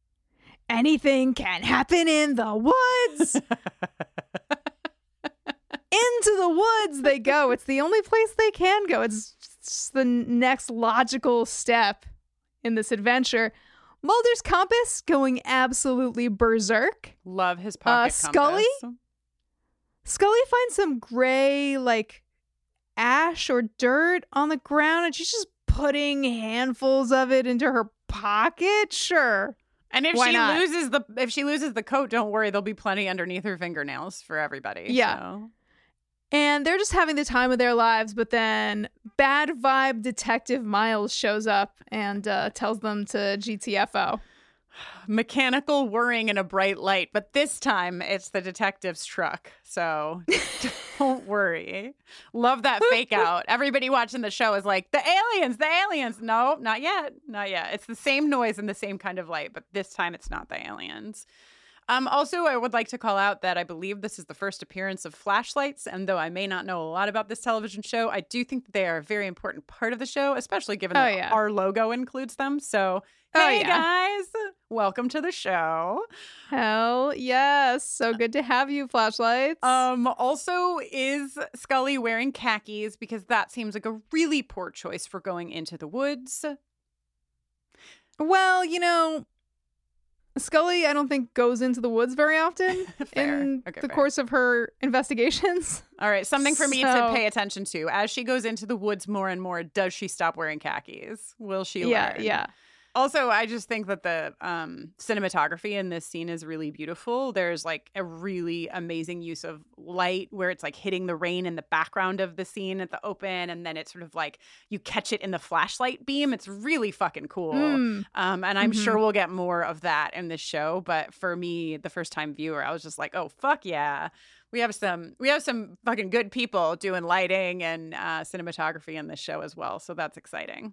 anything can happen in the woods. Into the woods they go. It's the only place they can go. It's the next logical step in this adventure. Mulder's compass going absolutely berserk. Love his pocket uh, Scully? compass. Scully finds some gray, like ash or dirt on the ground, and she's just putting handfuls of it into her pocket. Sure. And if Why she not? loses the if she loses the coat, don't worry, there'll be plenty underneath her fingernails for everybody. Yeah. so. And they're just having the time of their lives, but then bad vibe detective Miles shows up and uh, tells them to GTFO. Mechanical whirring in a bright light, but this time it's the detective's truck. So don't worry. Love that fake out. Everybody watching the show is like, the aliens, the aliens. No, not yet. Not yet. It's the same noise and the same kind of light, but this time it's not the aliens. Um, also, I would like to call out that I believe this is the first appearance of flashlights. And though I may not know a lot about this television show, I do think that they are a very important part of the show, especially given Oh, that yeah. our logo includes them. So, Oh, hey yeah. guys, welcome to the show. Hell yes. So good to have you, flashlights. Um, also, is Scully wearing khakis? Because that seems like a really poor choice for going into the woods. well, you know, Scully, I don't think goes into the woods very often in Okay, the fair. course of her investigations. All right, something for me to pay attention to. As she goes into the woods more and more, does she stop wearing khakis? Will she yeah, learn? yeah. Also, I just think that the um, cinematography in this scene is really beautiful. There's like a really amazing use of light where it's like hitting the rain in the background of the scene at the open, and then it's sort of like you catch it in the flashlight beam. It's really fucking cool. Mm. Um, and I'm Mhm. sure we'll get more of that in this show. But for me, the first time viewer, I was just like, oh fuck yeah. We have some we have some fucking good people doing lighting and uh, cinematography in this show as well. So that's exciting.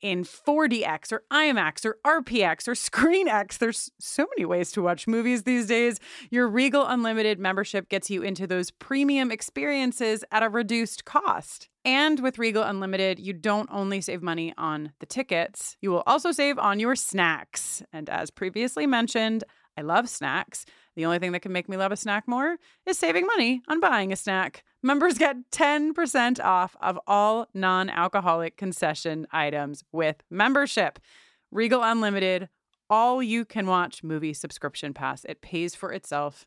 in 4DX or IMAX or RPX or ScreenX. There's so many ways to watch movies these days. Your Regal Unlimited membership gets you into those premium experiences at a reduced cost. And with Regal Unlimited, you don't only save money on the tickets, you will also save on your snacks. And as previously mentioned, I love snacks. The only thing that can make me love a snack more is saving money on buying a snack. Members get 10% off of all non alcoholic concession items with membership. Regal Unlimited, all you can watch movie subscription pass. It pays for itself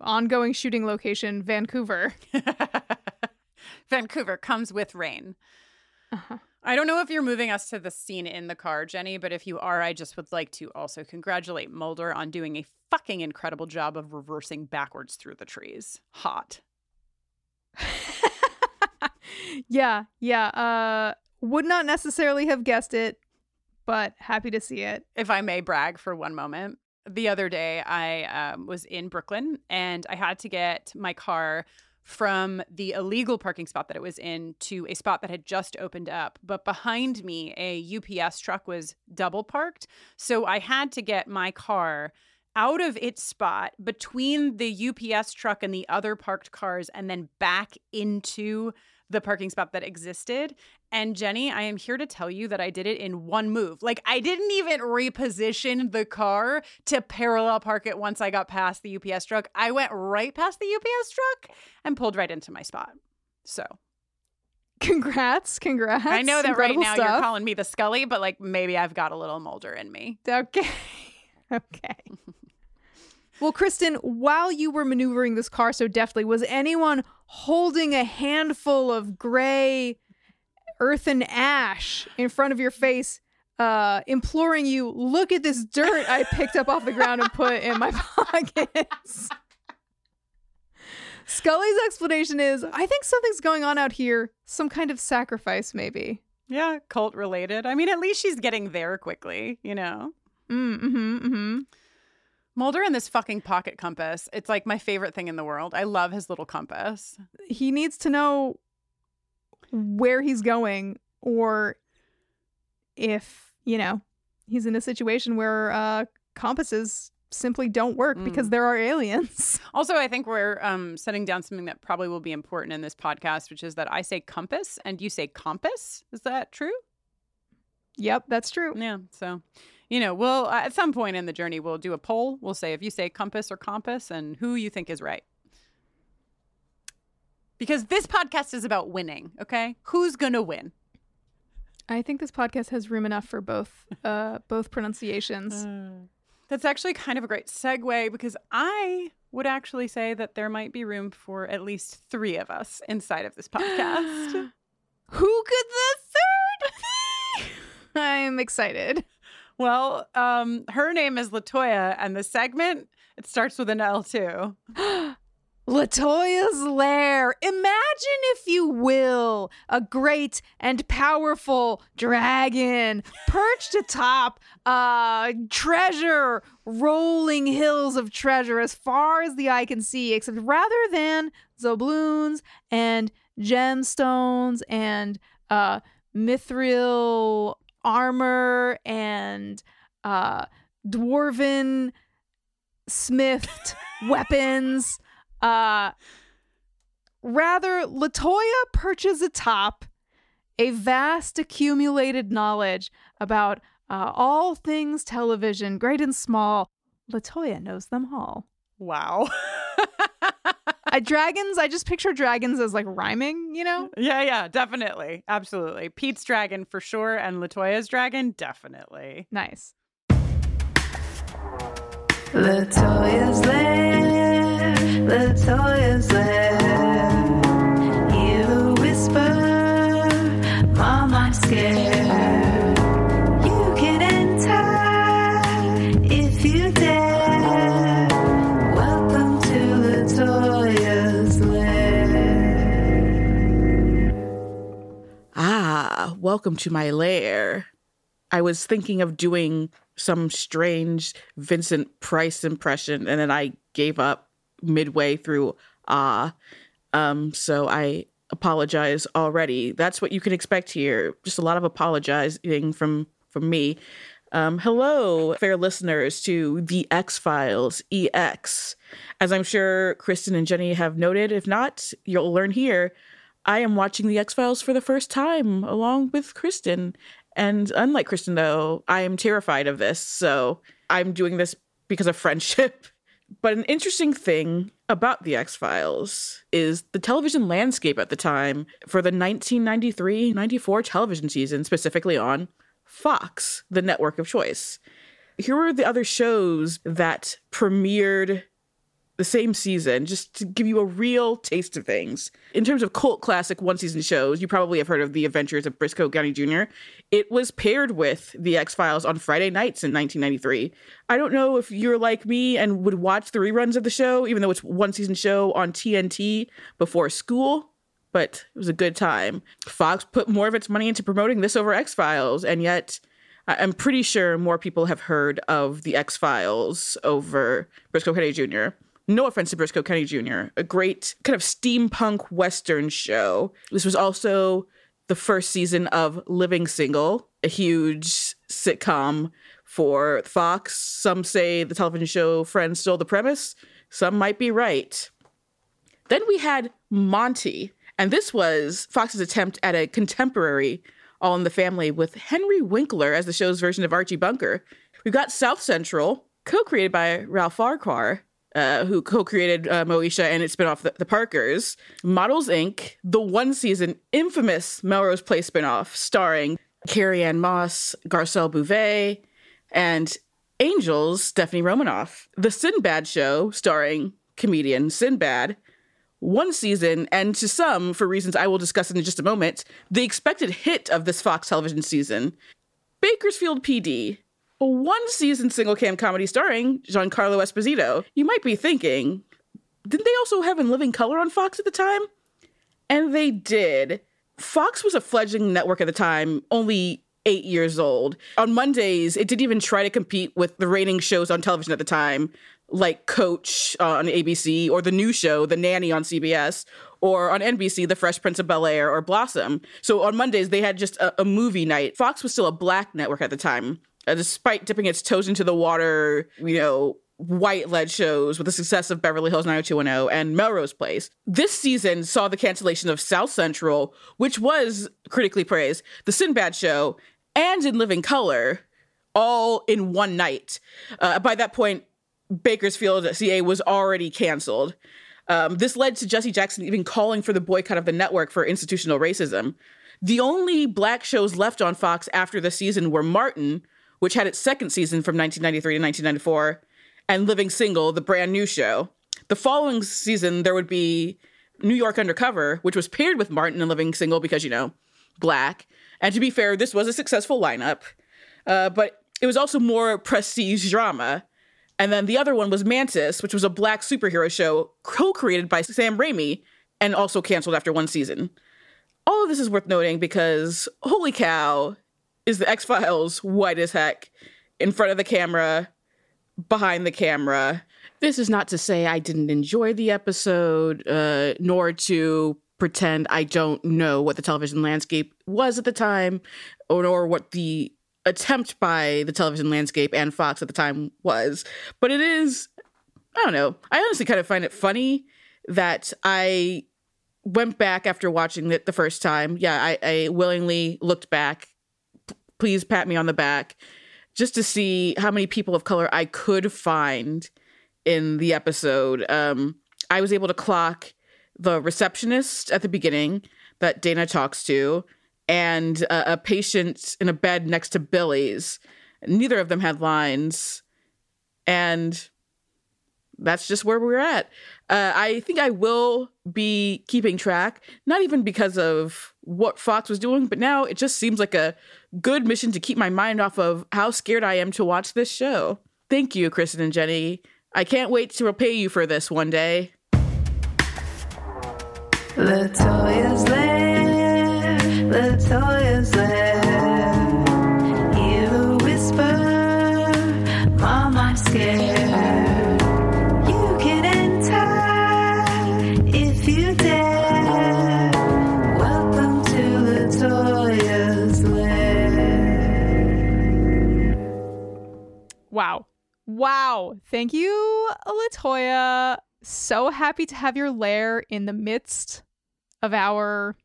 ongoing shooting location Vancouver. Vancouver comes with rain. Uh-huh. I don't know if you're moving us to the scene in the car, Jenny, but if you are, I just would like to also congratulate Mulder on doing a fucking incredible job of reversing backwards through the trees. Hot. yeah, yeah. Uh, would not necessarily have guessed it, but happy to see it. If I may brag for one moment, the other day I um, was in Brooklyn and I had to get my car from the illegal parking spot that it was in to a spot that had just opened up. But behind me, a UPS truck was double parked. So I had to get my car out of its spot between the UPS truck and the other parked cars and then back into the parking spot that existed. And Jenny, I am here to tell you that I did it in one move. Like I didn't even reposition the car to parallel park it once I got past the UPS truck. I went right past the UPS truck and pulled right into my spot. So Congrats, congrats. I know that Incredible right now stuff. you're calling me the Scully, but like maybe I've got a little Mulder in me. Okay. okay. Well, Kristin, while you were maneuvering this car so deftly, was anyone holding a handful of gray earthen ash in front of your face, uh, imploring you, look at this dirt I picked up off the ground and put in my pockets? Scully's explanation is I think something's going on out here, some kind of sacrifice, maybe. Yeah, cult related. I mean, at least she's getting there quickly, you know? Mm hmm, mm hmm. Mulder and this fucking pocket compass. It's like my favorite thing in the world. I love his little compass. He needs to know where he's going or if, you know, he's in a situation where uh compasses simply don't work because there are aliens. Also, I think we're um, setting down something that probably will be important in this podcast, which is that I say compass and you say compass. Is that true? Yep, that's true. Yeah. So, you know, we'll uh, at some point in the journey we'll do a poll. We'll say if you say compass or compass and who you think is right. Because this podcast is about winning, okay? Who's going to win? I think this podcast has room enough for both uh both pronunciations. That's actually kind of a great segue because I would actually say that there might be room for at least three of us inside of this podcast. Who could the third be? I'm excited. Well, um, her name is LaToya, and the segment it starts with an L too. LaToya's lair. Imagine, if you will, a great and powerful dragon perched atop a treasure, rolling hills of treasure as far as the eye can see, except rather than doubloons and gemstones and uh, mithril armor and uh, dwarven smithed weapons. Uh, rather, LaToya perches atop a vast accumulated knowledge about uh, all things television, great and small. LaToya knows them all. Wow. I, dragons, I just picture dragons as like rhyming, you know? Yeah, yeah, definitely. Absolutely. Pete's dragon for sure, and LaToya's dragon, definitely. Nice. LaToya's lair, LaToya's lair. Hear the whisper, Mom, I'm scared. Welcome to my lair. I was thinking of doing some strange Vincent Price impression, and then I gave up midway through ah. Um, so I apologize already. That's what you can expect here. Just a lot of apologizing from from me. Um, hello, fair listeners to the X Files EX. As I'm sure Kristin and Jenny have noted, if not, you'll learn here. I am watching the X Files for the first time along with Kristin. And unlike Kristin, though, I am terrified of this. So I'm doing this because of friendship. But an interesting thing about the X Files is the television landscape at the time for the 1993 94 television season, specifically on Fox, the network of choice. Here are the other shows that premiered the same season, just to give you a real taste of things. In terms of cult classic one season shows, you probably have heard of The Adventures of Brisco County Jr. It was paired with The X Files on Friday nights in 1993. I don't know if you're like me and would watch the reruns of the show, even though it's one season show on TNT before school, but it was a good time. Fox put more of its money into promoting this over X Files, and yet I'm pretty sure more people have heard of The X Files over Brisco County Jr. No offense to Brisco County Jr., a great kind of steampunk Western show. This was also the first season of Living Single, a huge sitcom for Fox. Some say the television show Friends stole the premise. Some might be right. Then we had Monty, and this was Fox's attempt at a contemporary All in the Family with Henry Winkler as the show's version of Archie Bunker. We've got South Central, co created by Ralph Farquhar, uh, who co-created uh, Moesha and its spinoff, the, the Parkers, Models Inc., the one-season infamous Melrose Place spinoff starring Carrie-Anne Moss, Garcelle Beauvais, and Angels, Stephanie Romanov, The Sinbad Show, starring comedian Sinbad, one season, and to some, for reasons I will discuss in just a moment, the expected hit of this Fox television season, Bakersfield PD, one season single cam comedy starring Giancarlo Esposito. You might be thinking, didn't they also have In Living Color on Fox at the time? And they did. Fox was a fledgling network at the time, only eight years old. On Mondays, it didn't even try to compete with the reigning shows on television at the time, like Coach uh, on ABC, or the new show, The Nanny on CBS, or on NBC, The Fresh Prince of Bel Air, or Blossom. So on Mondays, they had just a, a movie night. Fox was still a black network at the time uh, despite dipping its toes into the water, you know, white led shows with the success of Beverly Hills 90210 and Melrose Place. This season saw the cancellation of South Central, which was critically praised, The Sinbad Show, and In Living Color, all in one night. Uh, by that point, Bakersfield CA was already canceled. Um, this led to Jesse Jackson even calling for the boycott of the network for institutional racism. The only black shows left on Fox after the season were Martin, which had its second season from 1993 to 1994, and Living Single, the brand new show. The following season, there would be New York Undercover, which was paired with Martin and Living Single because, you know, black. And to be fair, this was a successful lineup, uh, but it was also more prestige drama. And then the other one was Mantis, which was a black superhero show co created by Sam Raimi and also canceled after one season. All of this is worth noting because, holy cow, is the X Files white as heck in front of the camera, behind the camera. This is not to say I didn't enjoy the episode, uh, nor to pretend I don't know what the television landscape was at the time, or, or what the attempt by the television landscape and Fox at the time was. But it is, I don't know. I honestly kind of find it funny that I went back after watching it the first time. Yeah, I, I willingly looked back please pat me on the back just to see how many people of color I could find in the episode. Um, I was able to clock the receptionist at the beginning that Dana talks to and a, a patient in a bed next to Billy's. Neither of them had lines. And that's just where we're at. Uh, I think I will be keeping track, not even because of what Fox was doing, but now it just seems like a good mission to keep my mind off of how scared I am to watch this show. Thank you, Kristin and Jenny. I can't wait to repay you for this one day. LaToya's lair, LaToya's lair. Wow. Thank you, LaToya. So happy to have your lair in the midst of our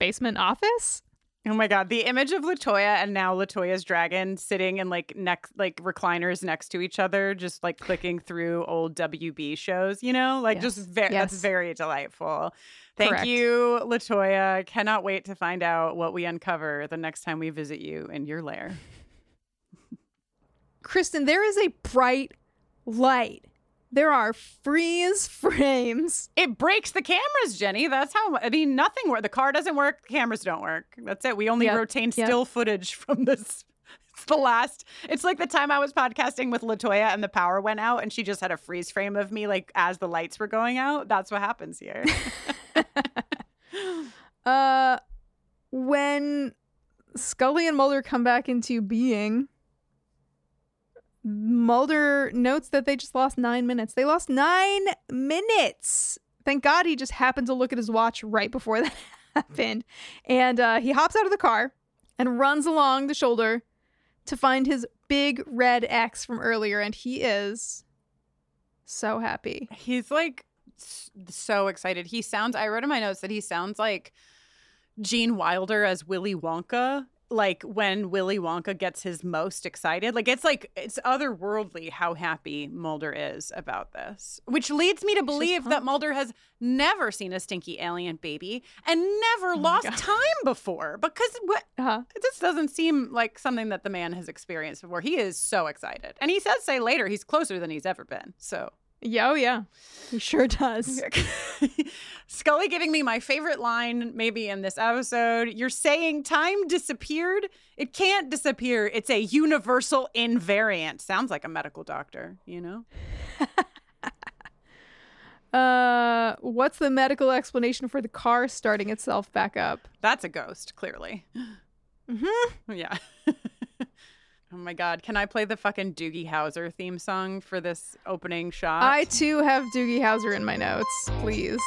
basement office. Oh my god, the image of LaToya and now LaToya's dragon sitting in like next like recliners next to each other, just like clicking through old WB shows, you know? Like just Yes, that's very delightful. Thank Correct. you, LaToya. Cannot wait to find out what we uncover the next time we visit you in your lair. Kristin, there is a bright light. There are freeze frames. It breaks the cameras, Jenny. That's how I mean nothing work. The car doesn't work, the cameras don't work. That's it. We only Yep, retain yep. still footage from this. It's the last. It's like the time I was podcasting with LaToya and the power went out and she just had a freeze frame of me like as the lights were going out. That's what happens here. Uh, when Scully and Mulder come back into being, Mulder notes that they just lost nine minutes. They lost nine minutes. Thank God he just happened to look at his watch right before that happened. And uh, he hops out of the car and runs along the shoulder to find his big red X from earlier. And he is so happy. He's like so excited. He sounds I wrote in my notes that he sounds like Gene Wilder as Willy Wonka. Like when Willy Wonka gets his most excited. Like it's like it's otherworldly how happy Mulder is about this. Which leads me to believe that Mulder has never seen a stinky alien baby and never lost time before. Because what Uh-huh. this doesn't seem like something that the man has experienced before. He is so excited. And he says say later he's closer than he's ever been. So Yeah, oh yeah. He sure does. Scully giving me my favorite line, maybe in this episode. You're saying time disappeared? It can't disappear. It's a universal invariant. Sounds like a medical doctor, you know? Uh, what's the medical explanation for the car starting itself back up? That's a ghost, clearly. Mm-hmm. Yeah. oh my God. Can I play the fucking Doogie Howser theme song for this opening shot? I too have Doogie Howser in my notes, please.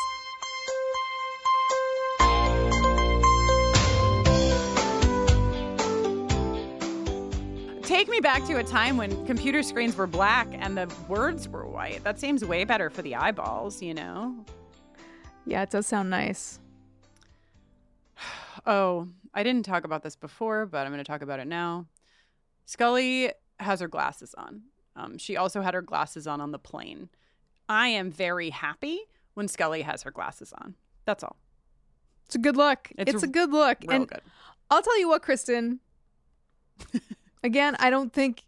Take me back to a time when computer screens were black and the words were white. That seems way better for the eyeballs, you know? Yeah, it does sound nice. Oh, I didn't talk about this before, but I'm going to talk about it now. Scully has her glasses on. Um, she also had her glasses on on the plane. I am very happy when Scully has her glasses on. That's all. It's a good look. It's It's, a a good look. and good. I'll tell you what, Kristin. Again, I don't think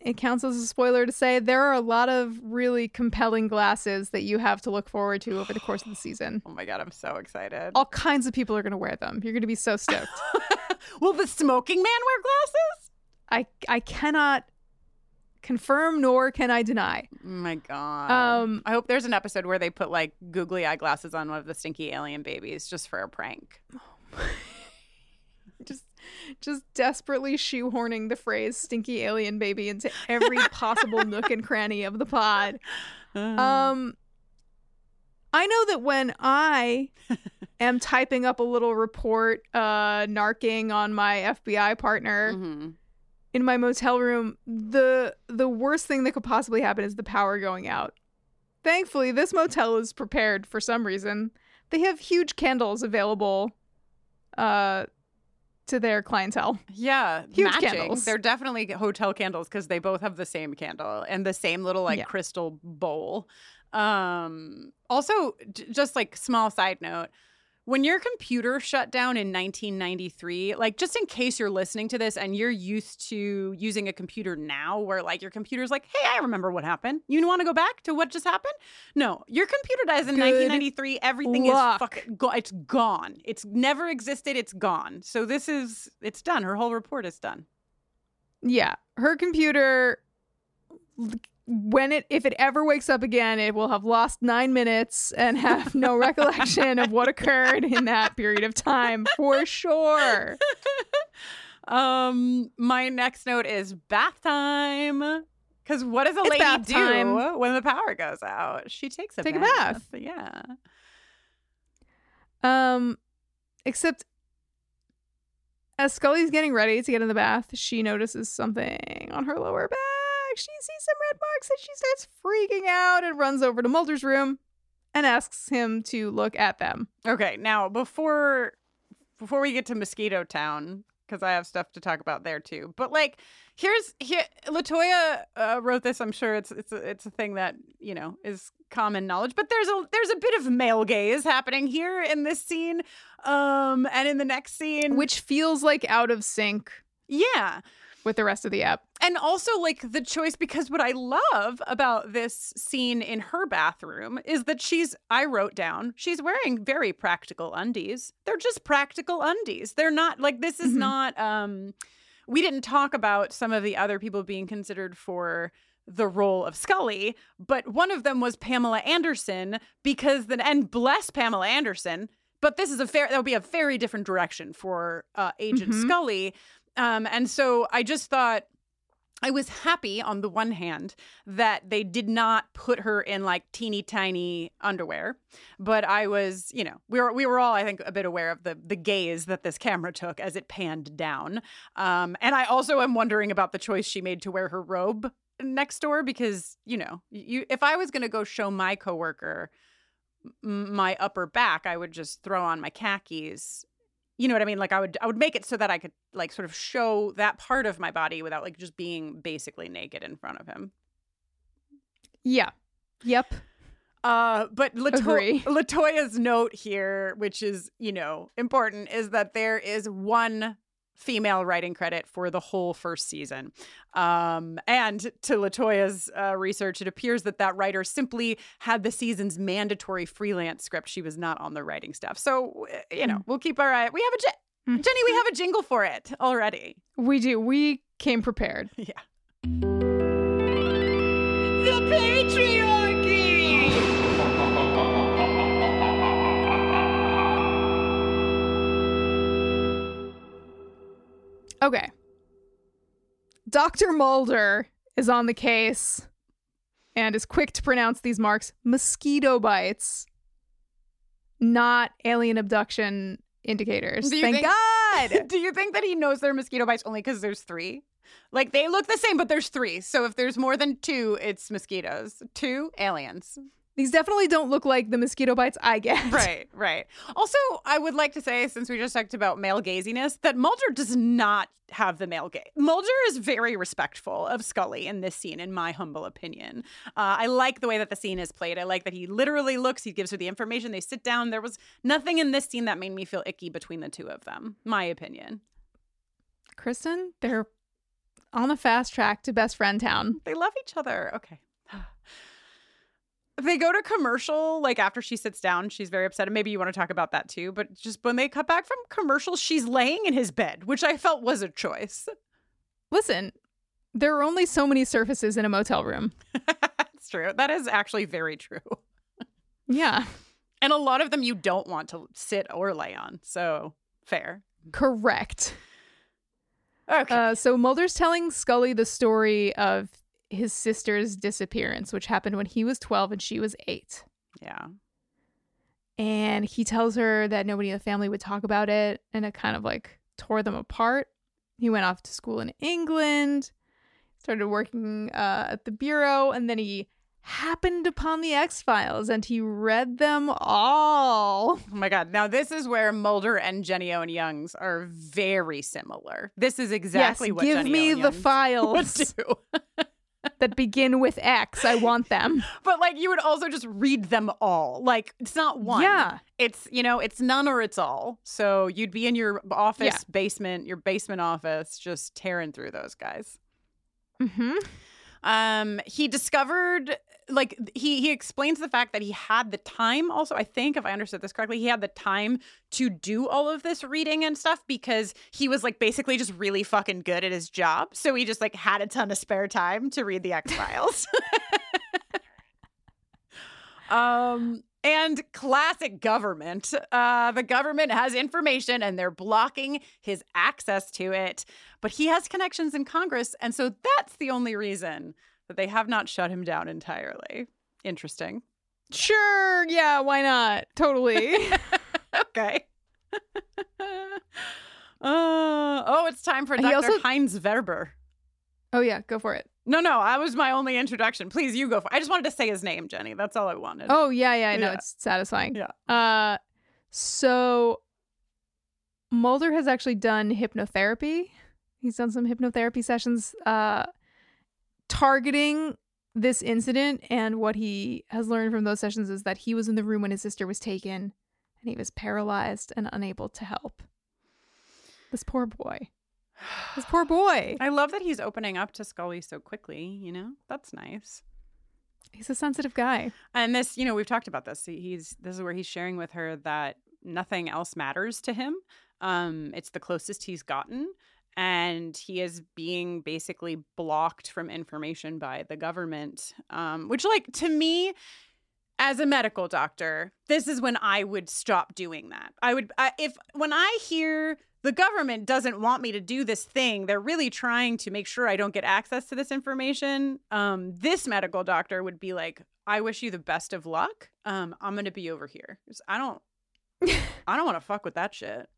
it counts as a spoiler to say there are a lot of really compelling glasses that you have to look forward to over the course of the season. Oh my God, I'm so excited. All kinds of people are going to wear them. You're going to be so stoked. Will the smoking man wear glasses? I I cannot confirm nor can I deny. Oh my God. Um, I hope there's an episode where they put like googly eyeglasses on one of the stinky alien babies just for a prank. just just desperately shoehorning the phrase stinky alien baby into every possible nook and cranny of the pod. Um I know that when I am typing up a little report uh narking on my FBI partner Mm-hmm. In my motel room, the the worst thing that could possibly happen is the power going out. Thankfully, this motel is prepared for some reason. They have huge candles available uh to their clientele. Yeah, Huge matching. candles. They're definitely hotel candles because they both have the same candle and the same little like Yeah. crystal bowl. Um, also, j- just like small side note, when your computer shut down in 1993, like just in case you're listening to this and you're used to using a computer now, where like your computer's like, hey, I remember what happened. You want to go back to what just happened? No, your computer dies in Good 1993. Everything luck. is fucking go- it's gone. It's never existed. It's gone. So this is it's done. Her whole report is done. Yeah, her computer when it if it ever wakes up again, it will have lost 9 minutes and have no recollection of what occurred in that period of time for sure. Um, my next note is bath time. Because what does a It's lady do time. when the power goes out? She takes a Take a bath. bath. Yeah. Um, except as Scully's getting ready to get in the bath, she notices something on her lower back. She sees some red marks and she starts freaking out and runs over to Mulder's room and asks him to look at them. Okay. Now, before before we get to Mosquito Town, because I have stuff to talk about there too. But like, here's here LaToya uh, wrote this. I'm sure it's it's a, it's a thing that you know is common knowledge. But there's a there's a bit of male gaze happening here in this scene, um, and in the next scene, Which feels like out of sync yeah. With the rest of the app. And also, like the choice, because what I love about this scene in her bathroom is that she's, I wrote down, she's wearing very practical undies. They're just practical undies. They're not like, this is Mhm. not, um, we didn't talk about some of the other people being considered for the role of Scully, but one of them was Pamela Anderson because then, and bless Pamela Anderson. But this is a fair, that would be a very different direction for uh, Agent Mhm. Scully. Um, and so I just thought, I was happy on the one hand that they did not put her in like teeny tiny underwear, but I was, you know, we were we were all I think a bit aware of the the gaze that this camera took as it panned down. Um, and I also am wondering about the choice she made to wear her robe next door because you know, you if I was going to go show my coworker my upper back, I would just throw on my khakis you know what I mean? Like I would I would make it so that I could like sort of show that part of my body without like just being basically naked in front of him. Yeah. Yep. Uh, but Lato- LaToya's note here, which is you know important, is that there is one female writing credit for the whole first season. Um, and to LaToya's uh, research, it appears that that writer simply had the season's mandatory freelance script. She was not on the writing staff. So you know, we'll keep our eye. We have a j- Jenny. We have a jingle for it already. We do. We came prepared. Yeah. The patriarchy! Okay. Dr. Mulder is on the case and is quick to pronounce these marks mosquito bites, not alien abduction indicators. Thank think- God. Do you think that he knows they're mosquito bites only because there's three? Like they look the same, but there's three. So if there's more than two, it's mosquitoes. Two aliens. These definitely don't look like the mosquito bites I get. Right, right. Also, I would like to say, since we just talked about male gaziness, that Mulder does not have the male gaze. Mulder is very respectful of Scully in this scene, in my humble opinion. Uh, I like the way that the scene is played. I like that he literally looks, he gives her the information, they sit down. There was nothing in this scene that made me feel icky between the two of them, my opinion. Kristin, they're on a fast track to best friend town. They love each other. Okay. They go to commercial like after she sits down. She's very upset. And maybe you want to talk about that too. But just when they cut back from commercial, she's laying in his bed, which I felt was a choice. Listen, there are only so many surfaces in a motel room. That's true. That is actually very true. Yeah. And a lot of them you don't want to sit or lay on. So fair. Correct. Okay. Uh, so Mulder's telling Scully the story of his sister's disappearance, which happened when he was 12 and she was 8. Yeah. And he tells her that nobody in the family would talk about it, and it kind of like tore them apart. He went off to school in England, started working uh, at the bureau, and then he happened upon the X Files and he read them all. Oh my God. Now, this is where Mulder and Jenny Owen Youngs are very similar. This is exactly what John has. yes, what give Jenny me Owen the Youngs files would do. That begin with X. I want them. But like you would also just read them all. Like it's not one. Yeah. It's you know, it's none or it's all. So you'd be in your office Yeah. basement, your basement office, just tearing through those guys. Mm-hmm. Um, he discovered like he he explains the fact that he had the time also i think if i understood this correctly he had the time to do all of this reading and stuff because he was like basically just really fucking good at his job. So he just like had a ton of spare time to read the x-files um and classic government. Uh the government has information and they're blocking his access to it but he has connections in congress and so that's the only reason that they have not shut him down entirely. Interesting. Sure, yeah, why not? Totally. okay. Uh, oh, it's time for He Dr. also- Heitz Werber. oh yeah, go for it. No, no, I was my only introduction. Please, you go for I just wanted to say his name, Jenny. That's all I wanted. Oh yeah, yeah, I know Yeah. it's satisfying. Yeah. Uh, so Mulder has actually done hypnotherapy. He's done some hypnotherapy sessions uh, targeting this incident. And what he has learned from those sessions is that he was in the room when his sister was taken and he was paralyzed and unable to help. This poor boy. This poor boy. I love that he's opening up to Scully so quickly, you know? That's nice. He's a sensitive guy. And this, you know, we've talked about this. He's this is where he's sharing with her that nothing else matters to him. Um, it's the closest he's gotten. And he is being basically blocked from information by the government. Um, which, like, to me, as a medical doctor, this is when I would stop doing that. I would, I, if when I hear the government doesn't want me to do this thing, they're really trying to make sure I don't get access to this information. Um, this medical doctor would be like, I wish you the best of luck. Um, I'm gonna be over here I don't, I don't want to fuck with that shit.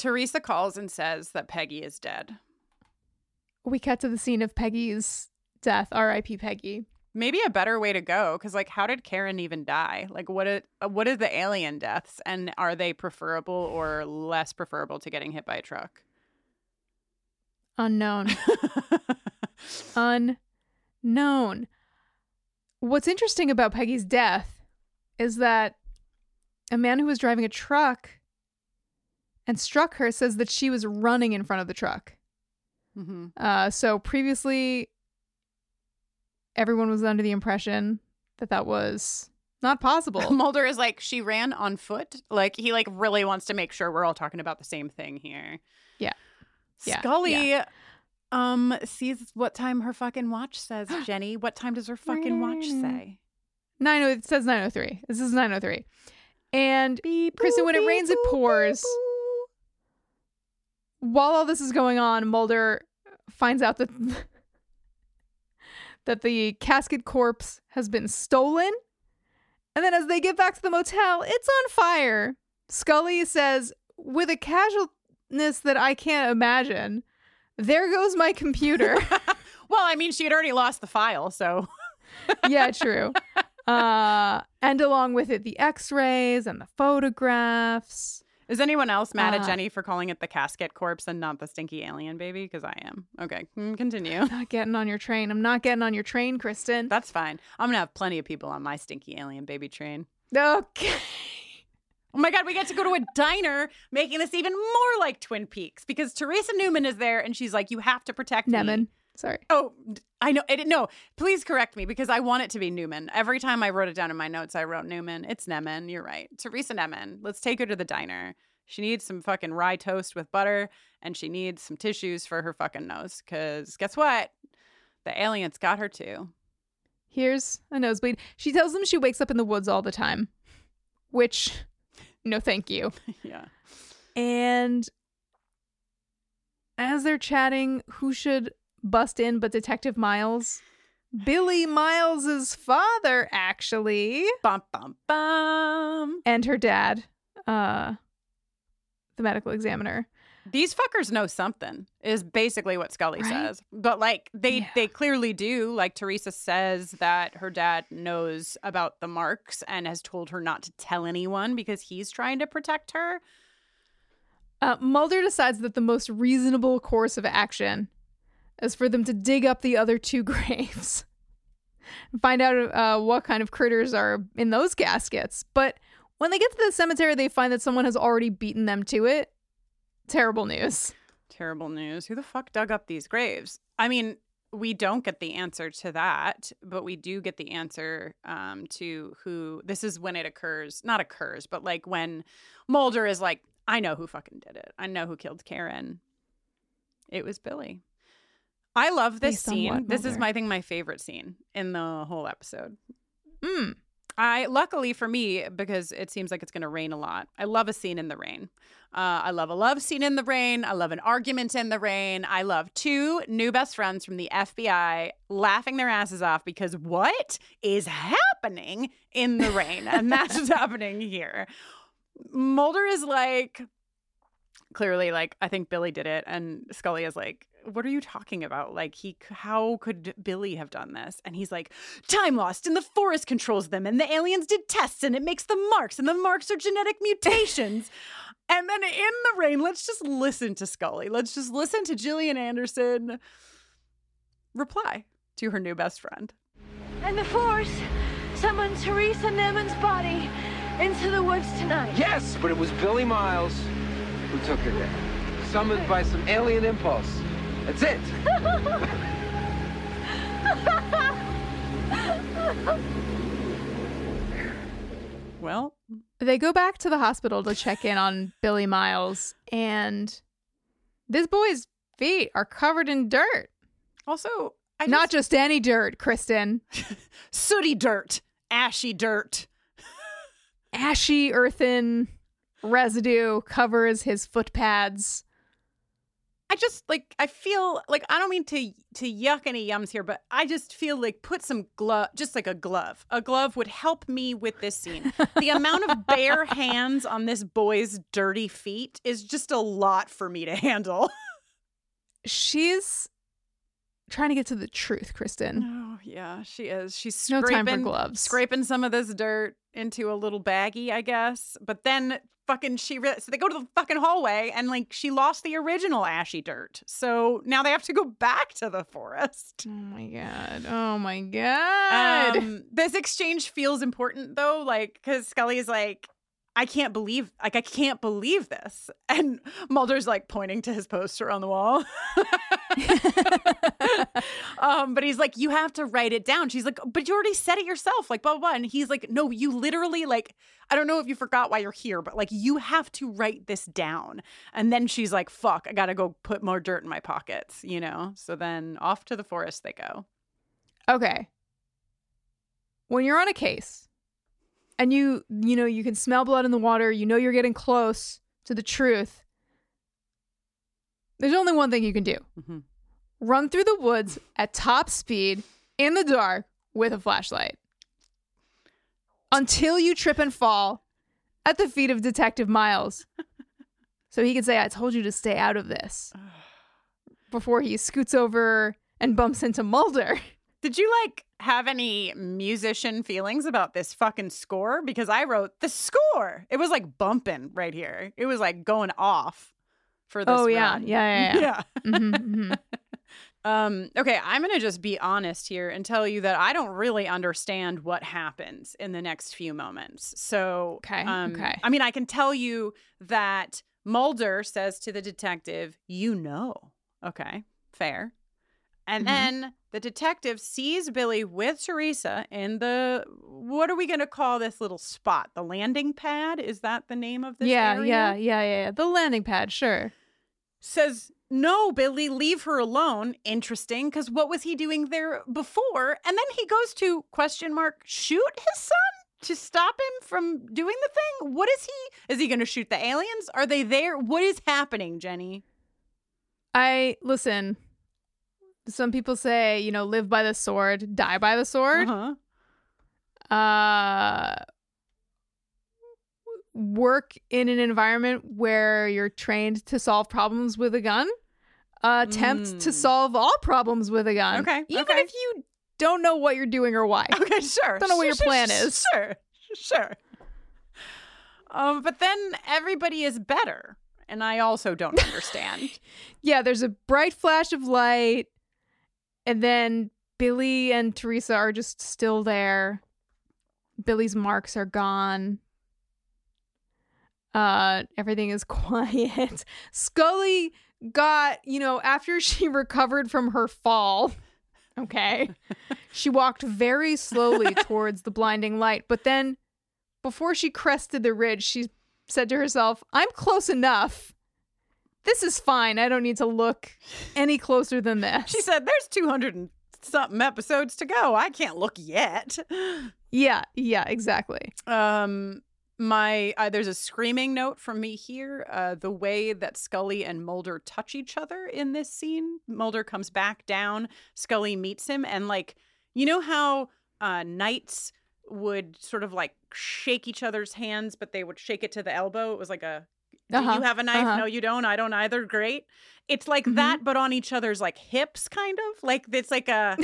Theresa calls and says that Peggy is dead. We cut to the scene of Peggy's death. R.I.P. Peggy. maybe a better way to go because like how did karen even die like what is, what is the alien deaths and are they preferable or less preferable to getting hit by a truck Unknown. Unknown. What's interesting about Peggy's death is that a man who was driving a truck and struck her says that she was running in front of the truck. mm-hmm. Uh, so previously, everyone was under the impression that that was not possible. mulder is like she ran on foot like he like really wants to make sure we're all talking about the same thing here Yeah. Scully yeah. um sees what time her fucking watch says jenny what time does her fucking watch say Nine oh it says nine oh three. This is nine oh three. And Kristin, when it rains, it pours. While all this is going on, Mulder finds out that that the casket corpse has been stolen. And then as they get back to the motel, it's on fire. Scully says, with a casualness that I can't imagine, there goes my computer. well i mean she had already lost the file so yeah, true. Uh, and along with it, the x-rays and the photographs. Is anyone else mad at Uh, Jenny for calling it the casket corpse and not the stinky alien baby? Because I am. Okay, mm, continue. Not getting on your train. I'm not getting on your train, Kristin. That's fine. I'm gonna have plenty of people on my stinky alien baby train. Okay. Oh my god, we get to go to a diner, making this even more like Twin Peaks because Theresa Newman is there and she's like, "You have to protect me." Sorry. Oh, I know. It, no, please correct me because I want it to be Newman. Every time I wrote it down in my notes, I wrote Newman. It's Nemman. You're right. Theresa Nemman. Let's take her to the diner. She needs some fucking rye toast with butter and she needs some tissues for her fucking nose because guess what? The aliens got her too. Here's a nosebleed. She tells them she wakes up in the woods all the time, which, no, thank you. yeah. And as they're chatting, who should bust in but Detective Miles? Billy Miles's father, actually. Bum bum bum. And her dad, uh, the medical examiner. These fuckers know something is basically what Scully Right? says. But like they Yeah. they clearly do. Like Theresa says that her dad knows about the marks and has told her not to tell anyone because he's trying to protect her. Uh, Mulder decides that the most reasonable course of action is for them to dig up the other two graves and find out uh, what kind of critters are in those gaskets. But when they get to the cemetery, they find that someone has already beaten them to it. Terrible news. Terrible news. Who the fuck dug up these graves? I mean, we don't get the answer to that, but we do get the answer um, to who this is when it occurs. Not occurs, but like when Mulder is like, I know who fucking did it. I know who killed Karen. It was Billy. I love this scene. This is my thing, my favorite scene in the whole episode. Mm. I luckily for me because it seems like it's going to rain a lot. I love a scene in the rain. Uh, I love a love scene in the rain. I love an argument in the rain. I love two new best friends from the FBI laughing their asses off because what is happening in the rain? and that's what's happening here. Mulder is like, clearly like I think Billy did it and Scully is like what are you talking about? Like, he, how could Billy have done this? And he's like, time lost and the forest controls them, and the aliens did tests, and it makes the marks, and the marks are genetic mutations. and then in the rain, let's just listen to Scully. Let's just listen to Gillian Anderson reply to her new best friend. And the Force summoned Theresa Nemman's body into the woods tonight. Yes, but it was Billy Miles who took her there. Summoned by some alien impulse. That's it. well, they go back to the hospital to check in on Billy Miles, and this boy's feet are covered in dirt. Also, I not just any dirt, Kristin. Sooty dirt, ashy dirt, ashy earthen residue covers his foot pads. I just like I feel like I don't mean to to yuck any yums here, but I just feel like put some glove, just like a glove. A glove would help me with this scene. the amount of bare hands on this boy's dirty feet is just a lot for me to handle. She's trying to get to the truth, Kristin. Oh yeah, she is. She's no time for gloves. Scraping some of this dirt into a little baggie, I guess. But then fucking she re- so they go to the fucking hallway and like she lost the original ashy dirt. So now they have to go back to the forest. Oh my god. Oh my god. Um, this exchange feels important though, like cuz Scully's like I can't believe like I can't believe this. And Mulder's like pointing to his poster on the wall. um, but he's like, you have to write it down. She's like, but you already said it yourself, like blah, blah blah. And he's like, no, you literally like, I don't know if you forgot why you're here, but like you have to write this down. And then she's like, fuck, I gotta go put more dirt in my pockets, you know? So then off to the forest they go. Okay. When you're on a case and you you know you can smell blood in the water, you know you're getting close to the truth. There's only one thing you can do. Mm-hmm. Run through the woods at top speed in the dark with a flashlight. Until you trip and fall at the feet of Detective Miles. so he can say, I told you to stay out of this. Before he scoots over and bumps into Mulder. Did you like have any musician feelings about this fucking score? Because I wrote the score. It was like bumping right here. It was like going off for this. Oh yeah, yeah, yeah, yeah. yeah. Mhm, mhm. Um, okay, I'm gonna just be honest here and tell you that I don't really understand what happens in the next few moments. So, Okay, um, okay. I mean, I can tell you that Mulder says to the detective, "You know." Okay, fair. And Mhm. then the detective sees Billy with Theresa in the what are we going to call this little spot? The landing pad? Is that the name of this yeah, area? yeah, yeah, yeah, yeah. The landing pad, sure. Says, "No, Billy, leave her alone." Interesting, cuz what was he doing there before? And then he goes to question mark shoot his son to stop him from doing the thing? What is he? Is he going to shoot the aliens? Are they there? What is happening, Jenny? I listen. Some people say, you know, live by the sword, die by the sword. Uh-huh. Uh work in an environment where you're trained to solve problems with a gun. Uh, attempt to Mm. solve all problems with a gun. Okay, Even okay. if you don't know what you're doing or why. Okay, sure. Don't know what your Sure, plan sure, is. Sure, sure. Um, but then everybody is better, and I also don't understand. Yeah, there's a bright flash of light, and then Billy and Theresa are just still there. Billy's marks are gone. Uh, everything is quiet. Scully got, you know, after she recovered from her fall, okay, she walked very slowly towards the blinding light, but then before she crested the ridge, she said to herself, I'm close enough. This is fine. I don't need to look any closer than this. she said, "There's 200 and something episodes to go. I can't look yet." Yeah, yeah, exactly. Um, my uh, there's a screaming note from me here. Uh, the way that Scully and Mulder touch each other in this scene. Mulder comes back down. Scully meets him, and like you know how uh, knights would sort of like shake each other's hands, but they would shake it to the elbow. It was like a Uh-huh, you have a knife? uh-huh. No, you don't. I don't either. Great. It's like that, but on each other's like hips, kind of. Like it's like a.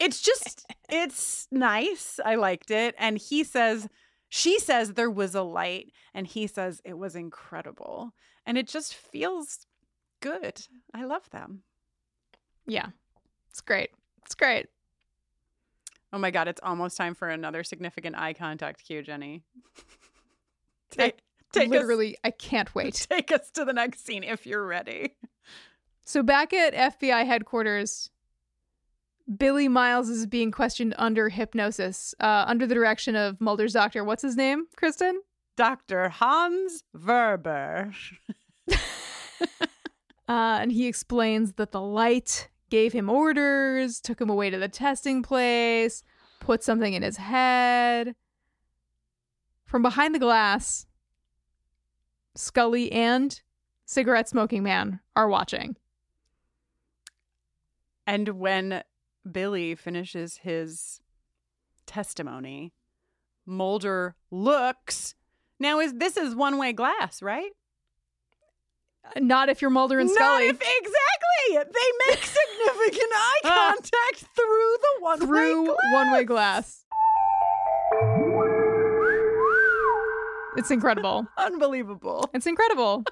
it's just. It's nice. I liked it. And he says, she says there was a light, and he says it was incredible, and it just feels good. I love them. Yeah. It's great. It's great. Oh my god, it's almost time for another significant eye contact cue, Jenny. I Take, take us- literally, I can't wait. take us to the next scene if you're ready. So back at FBI headquarters, Billy Miles is being questioned under hypnosis, uh, under the direction of Mulder's doctor. What's his name, Kristin? Dr. Hans Verber. Uh, and he explains that the light gave him orders, took him away to the testing place, put something in his head. From behind the glass, Scully and cigarette smoking man are watching. And when Billy finishes his testimony, Mulder looks. Now is this is one way glass, right? Uh, not if you're Mulder and Scully. if- exactly. They make significant eye uh, contact through the one through one way glass. It's incredible. Unbelievable. It's incredible.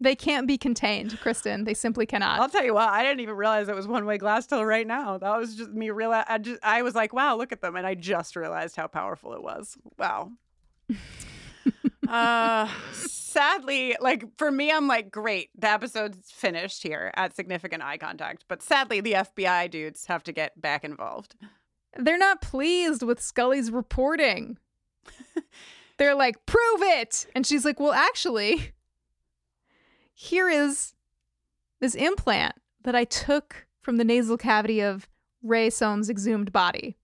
they can't be contained, Kristin. They simply cannot. I'll tell you what, I didn't even realize it was one way glass till right now. That was just me realize I just I was like, wow, look at them. And I just realized how powerful it was. Wow. uh sadly, like for me, I'm like, great, the episode's finished here at significant eye contact. But sadly, the FBI dudes have to get back involved. They're not pleased with Scully's reporting. They're like, prove it. And she's like, well, actually, here is this implant that I took from the nasal cavity of Ray Soames' exhumed body.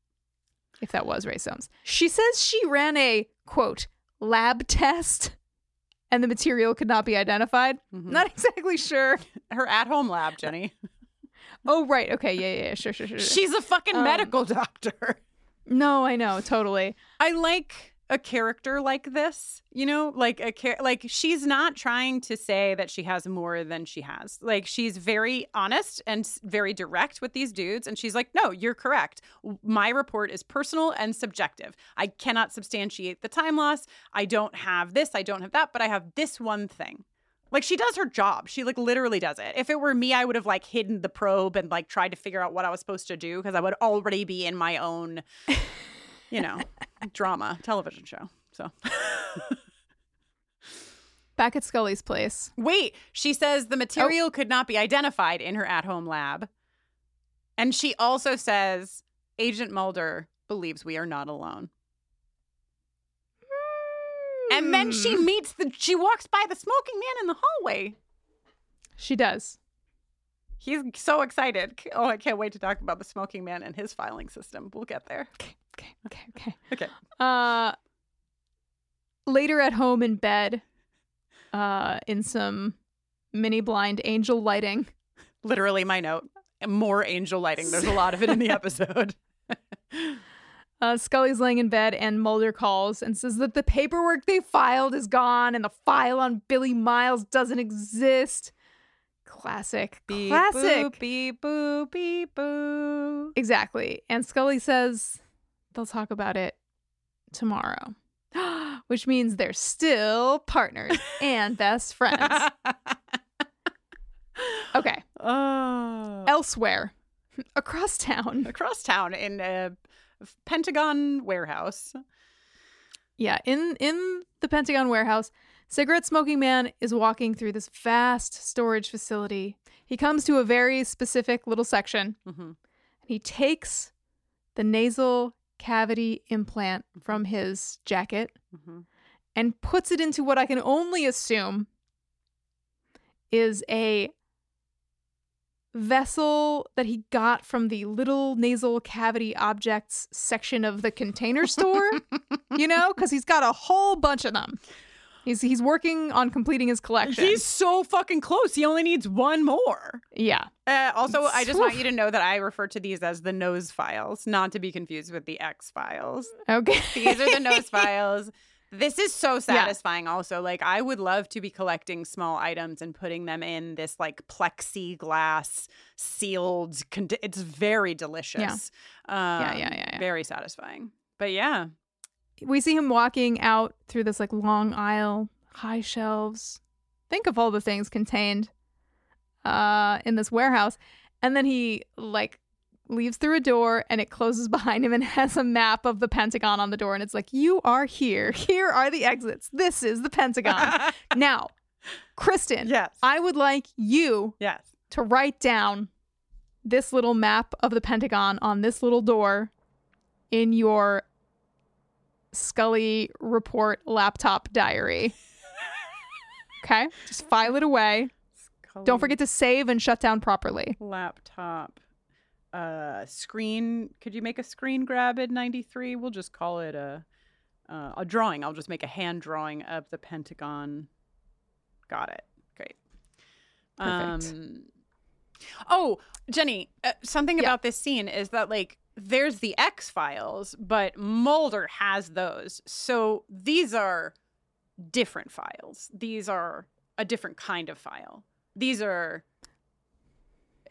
If that was Ray Soames. She says she ran a, quote, lab test and the material could not be identified. Not exactly sure. Her at home lab, Jenny. oh, right. Okay. Yeah, yeah, yeah. Sure, sure, sure. sure. She's a fucking Um, medical doctor. No, I know. Totally. I like a character like this, you know, like a char- like she's not trying to say that she has more than she has. Like she's very honest and very direct with these dudes and she's like, "No, you're correct. My report is personal and subjective. I cannot substantiate the time loss. I don't have this, I don't have that, but I have this one thing." Like she does her job. She like literally does it. If it were me, I would have like hidden the probe and like tried to figure out what I was supposed to do because I would already be in my own, you know, drama television show. So Back at Scully's place. wait, she says the material oh. could not be identified in her at-home lab, and she also says Agent Mulder believes we are not alone. And then she hmm. meets the she walks by the smoking man in the hallway. She does. He's so excited. Oh, I can't wait to talk about the smoking man and his filing system. We'll get there. Okay, okay, okay. Okay. Uh later at home in bed, uh, in some mini blind angel lighting. Literally my note. More angel lighting. There's a lot of it in the episode. Uh, Scully's laying in bed, and Mulder calls and says that the paperwork they filed is gone, and the file on Billy Miles doesn't exist. Classic, Beep, classic. boop, beep boo beep boo. Exactly. And Scully says they'll talk about it tomorrow, which means they're still partners and best friends. Okay. Oh. Elsewhere, across town. Across town in a Pentagon warehouse. Yeah, in in the Pentagon warehouse, cigarette smoking man is walking through this vast storage facility. He comes to a very specific little section. Mhm. And he takes the nasal cavity implant from his jacket Mhm. and puts it into what I can only assume is a vessel that he got from the little nasal cavity objects section of the container store, you know, because he's got a whole bunch of them. He's he's working on completing his collection. He's so fucking close. He only needs one more. yeah. Uh, also, I just want you to know that I refer to these as the nose files, not to be confused with the X files. Okay. These are the nose files. This is so satisfying also. Like I would love to be collecting small items and putting them in this like plexiglass sealed con- it's very delicious. Um, Yeah, yeah, yeah, yeah. Very satisfying. But yeah. We see him walking out through this like long aisle, high shelves. Think of all the things contained uh in this warehouse. And then he like leaves through a door and it closes behind him and has a map of the Pentagon on the door and it's like you are here. Here are the exits. This is the Pentagon. now, Kristin, yes. I would like you Yes. to write down this little map of the Pentagon on this little door in your Scully report laptop diary. okay? Just file it away. Don't forget to save and shut down properly. laptop uh screen could you make a screen grab in 93 we'll just call it a uh, a drawing i'll just make a hand drawing of the pentagon got it great Perfect. um oh jenny uh, something about this scene is that like there's the x files but mulder has those so these are different files these are a different kind of file these are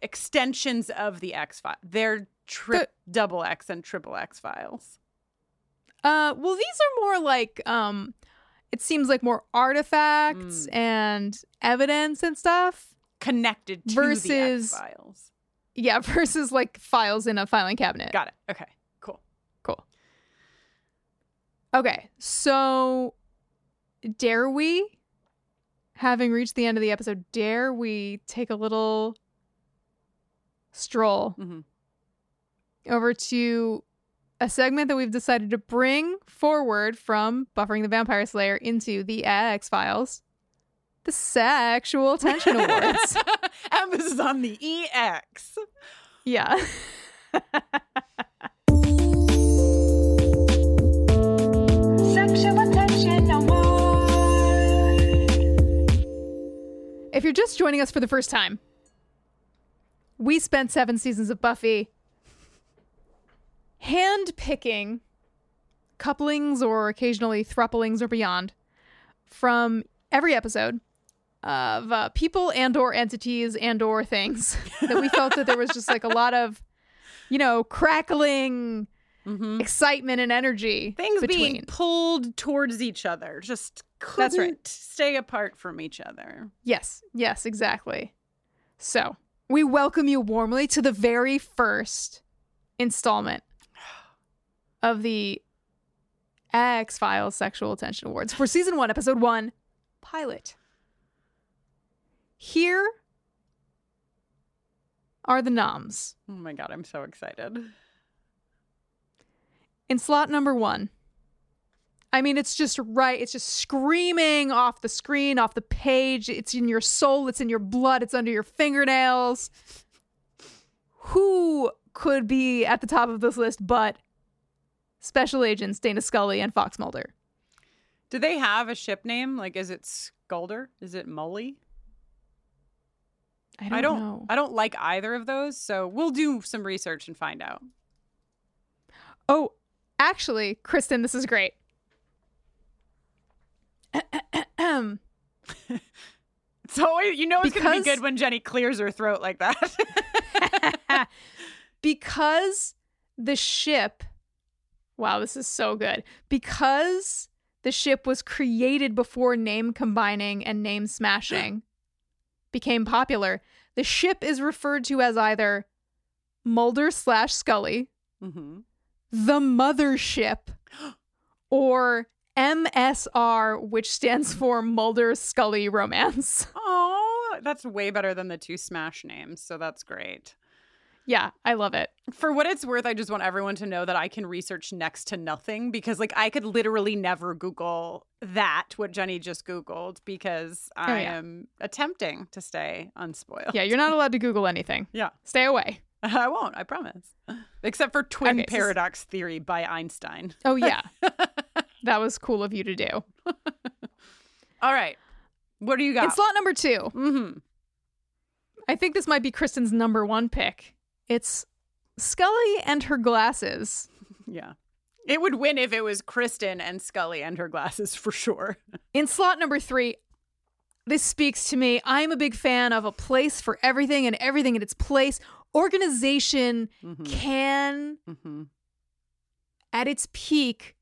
extensions of the X file. They're tri- double X and triple X files. Uh well these are more like um it seems like more artifacts and evidence and stuff connected to versus the X files. Yeah, versus like files in a filing cabinet. Got it. Okay. Cool. Cool. Okay, so dare we, having reached the end of the episode, dare we take a little stroll Mhm. over to a segment that we've decided to bring forward from Buffering the Vampire Slayer into the X Files? The Sexual Tension Awards. Emphasis on the EX. Yeah. Sexual attention award. If you're just joining us for the first time, we spent seven seasons of Buffy hand picking couplings or occasionally thruplings or beyond from every episode of uh, people and or entities and or things that we felt that there was just like a lot of you know crackling excitement and energy Things between being pulled towards each other. Just couldn't That's right. stay apart from each other. Yes, yes, exactly. So, we welcome you warmly to the very first installment of the X Files Sexual Attention Awards for season one, episode one, pilot. Here are the noms. Oh my god, I'm so excited. In slot number one, I mean, it's just right. It's just screaming off the screen, off the page. It's in your soul. It's in your blood. It's under your fingernails. Who could be at the top of this list but Special Agents Dana Scully and Fox Mulder? Do they have a ship name? Like, is it Skulder? Is it Mully? I don't, I don't. know. I don't like either of those, so we'll do some research and find out. Oh, actually, Kristin, this is great. It's always you know it's gonna be good when Jenny clears her throat like that. because the ship wow this is so good because the ship was created before name combining and name smashing became popular the ship is referred to as either mulder slash scully mm-hmm. the mothership or msr which stands for mulder scully romance Oh, that's way better than the two Smash names, so that's great. Yeah i love it For what it's worth, I just want everyone to know that I can research next to nothing because, like, I could literally never Google that, what Jenny just Googled, because I Oh, yeah. am attempting to stay unspoiled. yeah you're not allowed to google anything Yeah. stay away I won't, I promise. Except for twin Okay, so- paradox theory by Einstein. Oh yeah. that was cool of you to do. All right. What do you got? In slot number 2. Mm-hmm. I think this might be Kristin's number 1 pick. It's Scully and her glasses Yeah. It would win if it was Kristin and Scully and her glasses for sure. In slot number three, this speaks to me. I'm a big fan of a place for everything and everything in its place. Organization can, at its peak,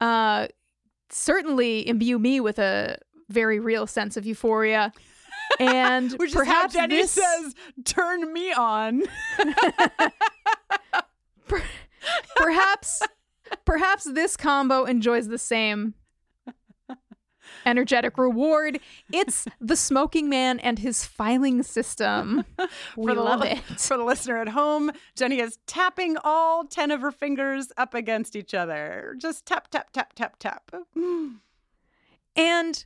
uh, certainly imbue me with a very real sense of euphoria. And Which perhaps Jenny this, says, "Turn me on." perhaps perhaps this combo enjoys the same energetic reward. It's the smoking man and his filing system. We for the love it. For the listener at home, Jenny is tapping all 10 of her fingers up against each other. Just tap, tap, tap, tap, tap. And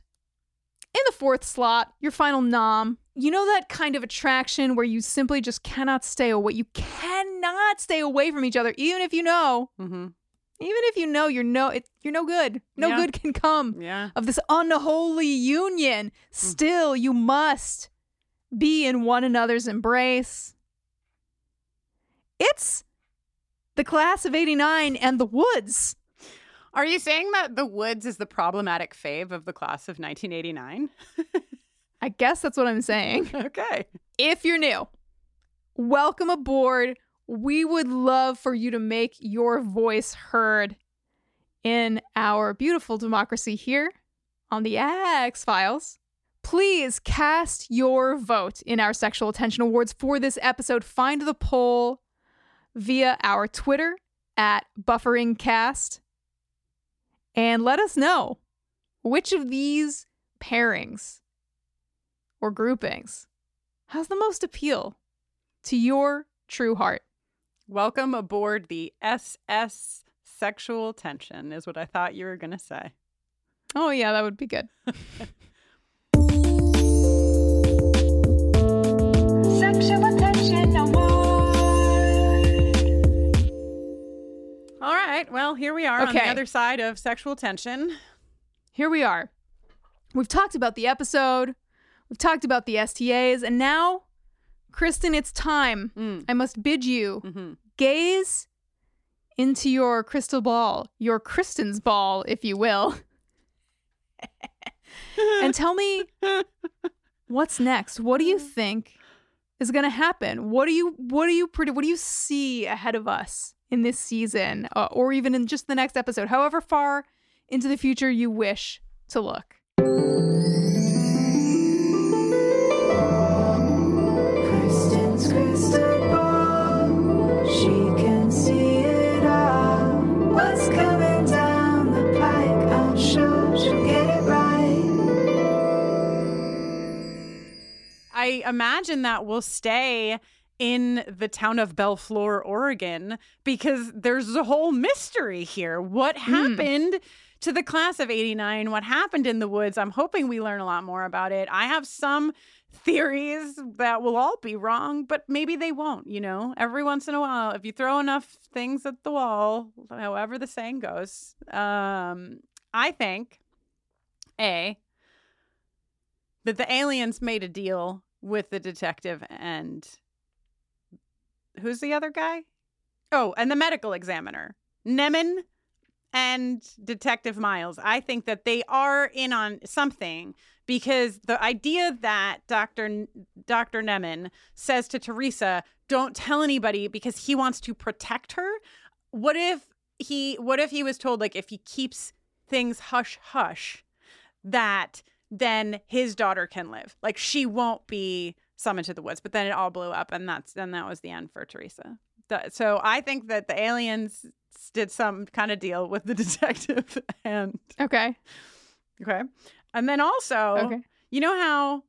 in the fourth slot, your final nom, you know that kind of attraction where you simply just cannot stay away. You cannot stay away from each other, even if you know, Mm-hmm. even if you know you're no, it, you're no good. No Yeah. good can come Yeah. of this unholy union. Still, you must be in one another's embrace. It's the class of '89 and the Woods. Are you saying that The Woods is the problematic fave of the class of 1989? I guess that's what I'm saying. okay. If you're new, welcome aboard. We would love for you to make your voice heard in our beautiful democracy here on the X Files. Please cast your vote in our Sexual Attention Awards for this episode. Find the poll via our Twitter at BufferingCast and let us know which of these pairings or groupings has the most appeal to your true heart. Welcome aboard the SS sexual tension, is what I thought you were going to say. Oh, yeah, that would be good. Sexual right. Well, here we are on the other side of sexual tension. Here we are. We've talked about the episode, we've talked about the STAs, and now, Kristin, it's time. Mm. I must bid you mm-hmm. gaze into your crystal ball, your Kristin's ball, if you will, and tell me what's next. What do you think is going to happen? What do you what do you? What do you see ahead of us in this season, uh, or even in just the next episode? However far into the future you wish to look. Kristin's crystal ball. She can see it all. What's coming down the pike? I'm sure she'll get it right. I imagine that will stay in the town of Bellefleur, Oregon, because there's a whole mystery here. What happened to the class of 89? What happened in the woods? I'm hoping we learn a lot more about it. I have some theories that will all be wrong, but maybe they won't, you know? Every once in a while, if you throw enough things at the wall, however the saying goes, um, I think A, that the aliens made a deal with the detective and who's the other guy? Oh, and the medical examiner. Nemman and Detective Miles. I think that they are in on something because the idea that Dr. N- Dr. Nemman says to Theresa, "Don't tell anybody because he wants to protect her." What if he what if he was told like if he keeps things hush hush that then his daughter can live. Like she won't be summoned to the woods. But then it all blew up, and that's then that was the end for Theresa. Th- So I think that the aliens did some kind of deal with the detective, and Okay. okay, and then also, Okay. you know how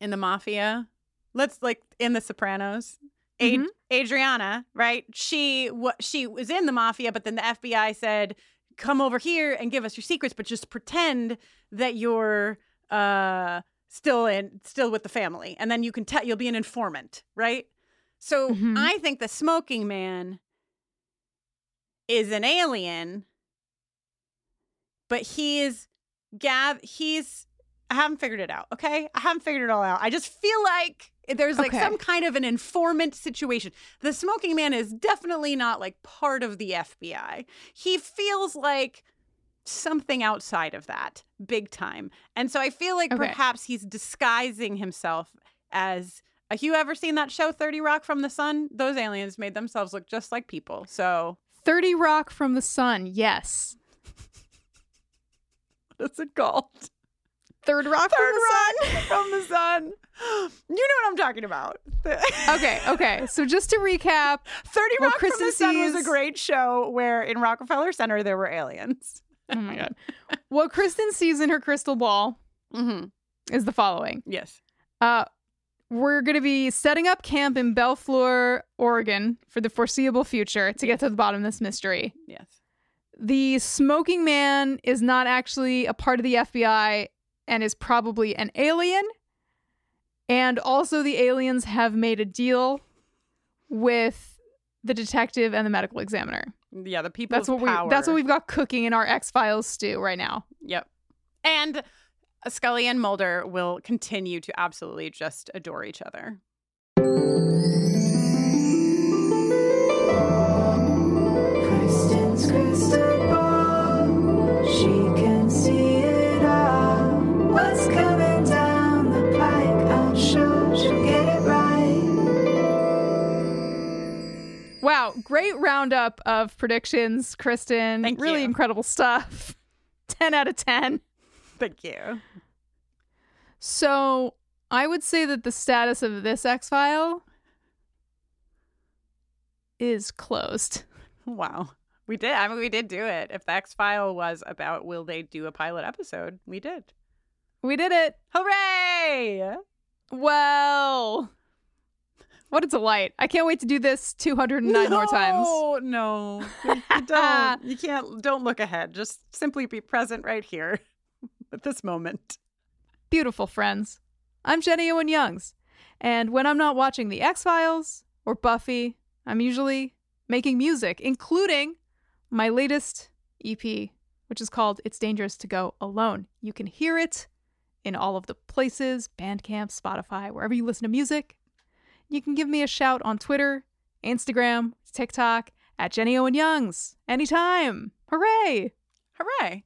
in the mafia, let's like in the Sopranos. Ad- Mhm. Adriana, right? She what she was in the mafia, but then the FBI said, "Come over here and give us your secrets, but just pretend that you're uh still in still with the family, and then you can tell you'll be an informant, right?" So Mhm. I think the smoking man is an alien, but he's Gav. He's I haven't figured it out. Okay, I haven't figured it all out. I just feel like there's like Okay. some kind of an informant situation. The smoking man is definitely not like part of the FBI. He feels like something outside of that, big time. And so I feel like Okay. perhaps he's disguising himself as. Have you ever seen that show 30 Rock from the Sun? Those aliens made themselves look just like people. So 30 Rock from the Sun. Yes. what's it called? Third Rock Third from the Sun. From the Sun. You know what I'm talking about. Okay, okay. So just to recap, 30 Rock from the Sun was a great show where in Rockefeller Center there were aliens. Oh my god. what Kristin sees in her crystal ball Mm-hmm. is the following. Yes. Uh we're going to be setting up camp in Bellefleur, Oregon for the foreseeable future to get to the bottom of this mystery. Yes. The smoking man is not actually a part of the FBI and is probably an alien. And also, the aliens have made a deal with the detective and the medical examiner. Yeah, the people That's what power. we. That's what we've got cooking in our X Files stew right now. Yep. And uh, Scully and Mulder will continue to absolutely just adore each other. Wow, great roundup of predictions, Kristin. Thank really you. incredible stuff. ten out of ten. Thank you. So I would say that the status of this X file is closed. Wow. We did. I mean, we did do it. If the X File was about will they do a pilot episode, we did. We did it. Hooray! Well, what a delight. I can't wait to do this 209 more times. No, no. You, you don't. You can't. Don't look ahead. Just simply be present right here at this moment. Beautiful friends. I'm Jenny Owen Youngs, and when I'm not watching The X Files or Buffy, I'm usually making music, including my latest EP, which is called It's Dangerous to Go Alone. You can hear it in all of the places Bandcamp, Spotify, wherever you listen to music. You can give me a shout on Twitter, Instagram, TikTok at Jenny Owen Youngs anytime. Hooray! Hooray!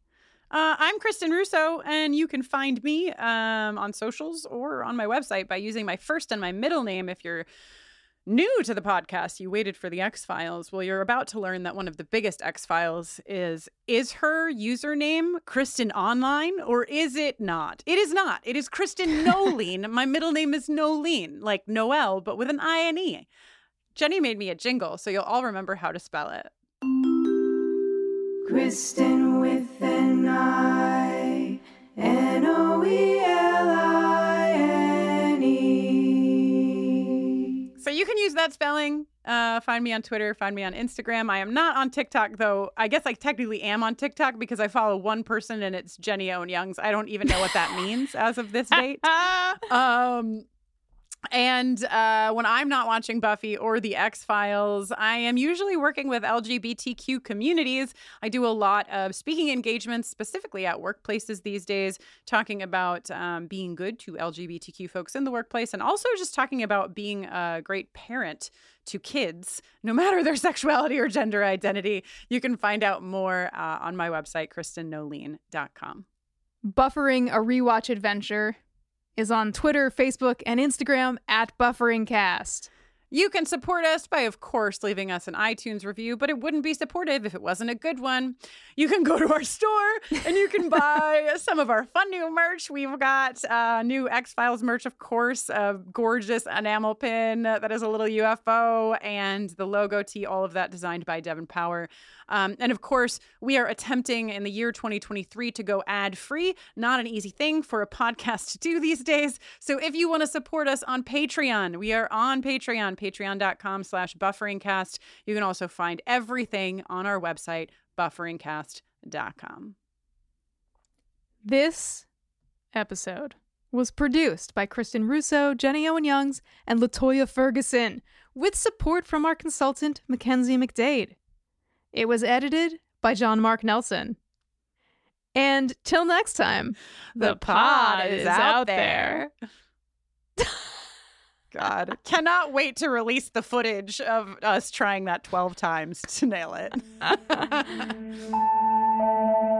Uh, I'm Kristin Russo, and you can find me um, on socials or on my website by using my first and my middle name. If you're new to the podcast, you waited for the X Files. Well, you're about to learn that one of the biggest X Files is is her username Kristin Online or is it not? It is not. It is Kristin Noeline. my middle name is Noeline, like Noel, but with an I and E. Jenny made me a jingle, so you'll all remember how to spell it. Kristin with an I, N O E L you can use that spelling. Uh, find me on Twitter. Find me on Instagram. I am not on TikTok though. I guess I technically am on TikTok because I follow one person and it's Jenny Owen Youngs. I don't even know what that means as of this date. Um, and uh, when I'm not watching Buffy or The X Files, I am usually working with LGBTQ communities. I do a lot of speaking engagements, specifically at workplaces these days, talking about um, being good to LGBTQ folks in the workplace and also just talking about being a great parent to kids, no matter their sexuality or gender identity. You can find out more uh, on my website, kristinnoeline.com. Buffering a rewatch adventure is on Twitter, Facebook, and Instagram at BufferingCast. You can support us by, of course, leaving us an iTunes review, but it wouldn't be supportive if it wasn't a good one. You can go to our store and you can buy some of our fun new merch. We've got uh, new X Files merch, of course, a gorgeous enamel pin that is a little UFO, and the logo tee, all of that designed by Devan Power. Um, and of course, we are attempting in the year 2023 to go ad free. Not an easy thing for a podcast to do these days. So if you want to support us on Patreon, we are on Patreon, patreon.com slash bufferingcast. You can also find everything on our website, bufferingcast.com. This episode was produced by Kristin Russo, Jenny Owen Youngs, and LaToya Ferguson, with support from our consultant, Mackenzie McDade. It was edited by John Mark Nelson. And till next time, the, pod, is out there. God. Cannot wait to release the footage of us trying that 12 times to nail it.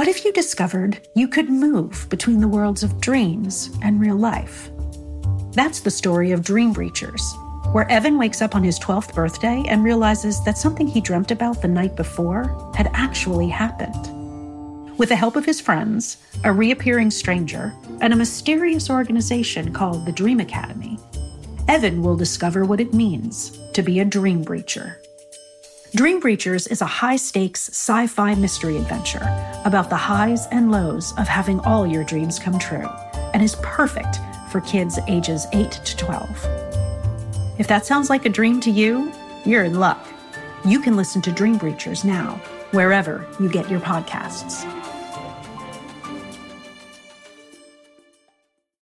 What if you discovered you could move between the worlds of dreams and real life? That's the story of Dream Breachers, where Evan wakes up on his 12th birthday and realizes that something he dreamt about the night before had actually happened. With the help of his friends, a reappearing stranger, and a mysterious organization called the Dream Academy, Evan will discover what it means to be a dream breacher. Dream Breachers is a high stakes sci fi mystery adventure about the highs and lows of having all your dreams come true and is perfect for kids ages 8 to 12. If that sounds like a dream to you, you're in luck. You can listen to Dream Breachers now, wherever you get your podcasts.